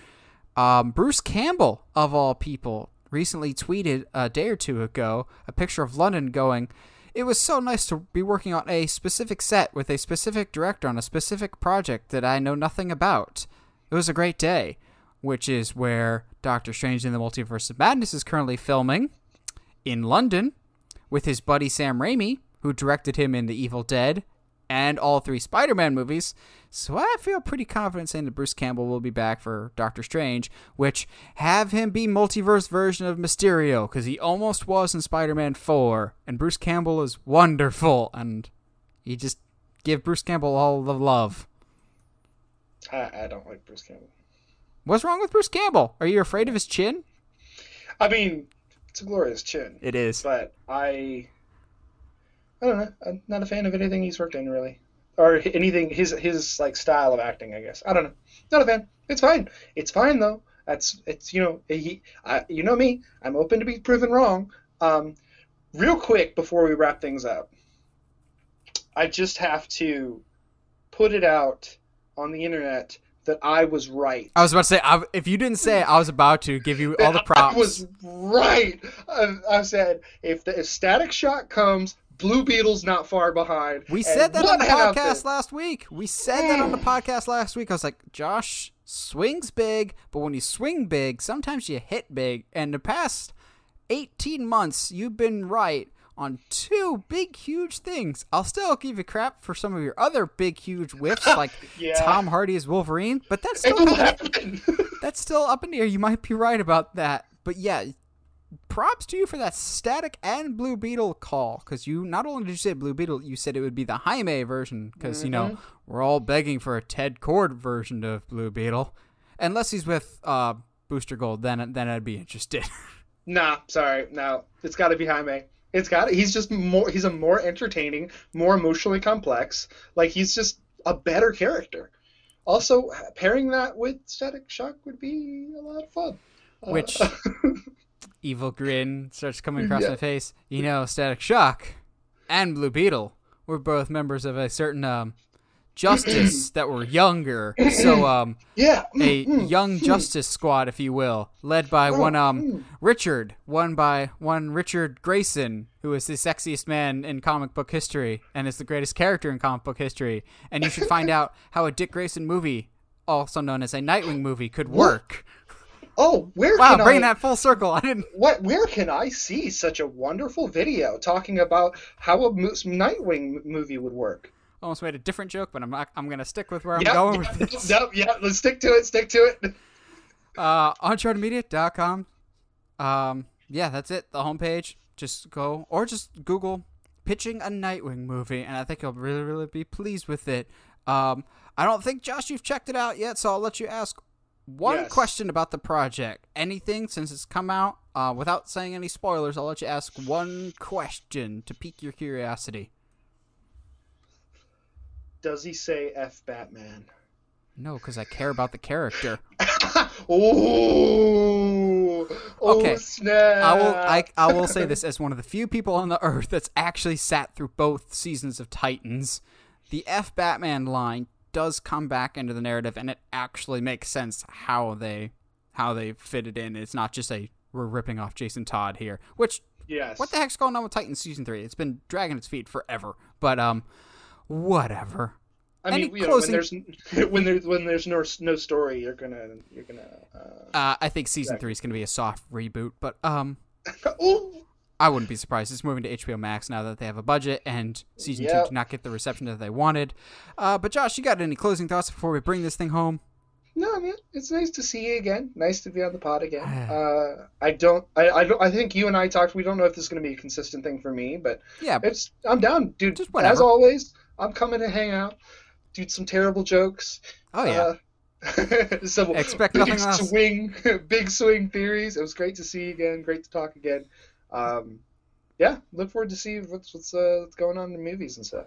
Um, Bruce Campbell, of all people, recently tweeted a day or two ago a picture of London going, It was so nice to be working on a specific set with a specific director on a specific project that I know nothing about. It was a great day, which is where Doctor Strange in the Multiverse of Madness is currently filming in London with his buddy Sam Raimi, who directed him in The Evil Dead and all three Spider Man movies. So I feel pretty confident saying that Bruce Campbell will be back for Doctor Strange, which have him be multiverse version of Mysterio, because he almost was in Spider Man 4. And Bruce Campbell is wonderful, and you just give Bruce Campbell all the love. I, I don't like Bruce Campbell. What's wrong with Bruce Campbell? Are you afraid of his chin? I mean, it's a glorious chin. It is. but I I don't know. I'm not a fan of anything he's worked in really, or anything his his like style of acting. I guess I don't know. Not a fan. It's fine. It's fine though. That's it's you know he I, you know me. I'm open to be proven wrong. Um, real quick before we wrap things up, I just have to put it out on the internet that I was right. I was about to say, I, if you didn't say it, I was about to give you all the props. I was right. I, I said if the if Static Shock comes, Blue Beetle's not far behind. We said that on the happened? podcast last week. We said that on the *sighs* podcast last week. I was like, Josh swings big, but when you swing big, sometimes you hit big. And the past 18 months, you've been right on two big, huge things. I'll still give you crap for some of your other big, huge whiffs, *laughs* like Yeah. Tom Hardy as Wolverine, but that's still *laughs* that's still up in the air. You might be right about that. But yeah, props to you for that static and Blue Beetle call. Because you not only did you say Blue Beetle, you said it would be the Jaime version. Because, you know, we're all begging for a Ted Kord version of Blue Beetle. Unless he's with uh, Booster Gold, then, then I'd be interested. *laughs* nah, sorry, no. It's got to be Jaime. It's got. He's just more. He's a more entertaining, more emotionally complex. Like he's just a better character. Also, pairing that with Static Shock would be a lot of fun. which *laughs* evil grin starts coming across Yeah. my face. You know, Static Shock and Blue Beetle were both members of a certain um, justice *clears throat* that were younger. So *clears throat* um, yeah. a mm, mm, young justice squad, if you will, led by Oh, one um mm. Richard, one by one Richard Grayson, who is the sexiest man in comic book history and is the greatest character in comic book history. And you should find *laughs* out how a Dick Grayson movie, also known as a Nightwing movie, could work. Oh, where Wow, can bringing I? that full circle. *laughs* I didn't. What? Where can I see such a wonderful video talking about how a mo- Nightwing movie would work? Almost made a different joke, but I'm not. I'm gonna stick with where I'm Yep, going yep, with this. Yep, yep, let's stick to it. Stick to it. *laughs* Uh, unchartedmedia.com. Um, yeah, that's it. The homepage. Just go or just Google pitching a Nightwing movie, and I think you'll really, really be pleased with it. Um, I don't think Josh, you've checked it out yet, so I'll let you ask one Yes. question about the project. Anything since it's come out. Uh, without saying any spoilers, I'll let you ask one question to pique your curiosity. Does he say F Batman? No, because I care about the character. *laughs* oh, oh Okay. snap! I will I, I will say this as one of the few people on the earth that's actually sat through both seasons of Titans. The F Batman line does come back into the narrative and it actually makes sense how they how they fit it in. It's not just a we're ripping off Jason Todd here. Which Yes. what the heck's going on with Titans season 3? It's been dragging its feet forever. But um whatever. I mean, you know, closing- when there's *laughs* when there's when there's no no story, you're gonna you're gonna. Uh... Uh, I think season Right. 3 is going to be a soft reboot, but um *laughs* Ooh. I wouldn't be surprised. It's moving to HBO Max now that they have a budget, and season two did not get the reception that they wanted. Uh, but Josh, you got any closing thoughts before we bring this thing home? No, man, it's nice to see you again. Nice to be on the pod again. *sighs* Uh, I don't, I, I don't, I think you and I talked. We don't know if this is going to be a consistent thing for me, but Yeah, it's, I'm down, dude. Just whenever. As always, I'm coming to hang out, dude. some terrible jokes. oh yeah, Uh, *laughs* some Expect big nothing less. swing, *laughs* big swing theories. It was great to see you again. Great to talk again. Um, yeah, look forward to see what's what's, uh, what's going on in the movies and stuff.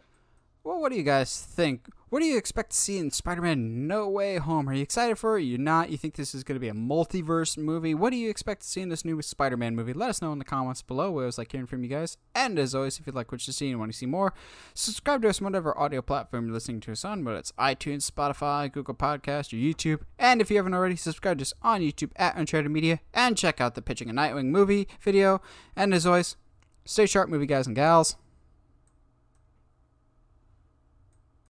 Well, what do you guys think? What do you expect to see in Spider-Man No Way Home? Are you excited for it? Are you not? You think this is going to be a multiverse movie? What do you expect to see in this new Spider-Man movie? Let us know in the comments below. We always like hearing from you guys. And as always, if you'd like what you see and want to see more, subscribe to us on whatever audio platform you're listening to us on, whether it's iTunes, Spotify, Google Podcast, or YouTube. And if you haven't already, subscribe to us on YouTube at Uncharted Media and check out the Pitching a Nightwing movie video. And as always, stay sharp, movie guys and gals.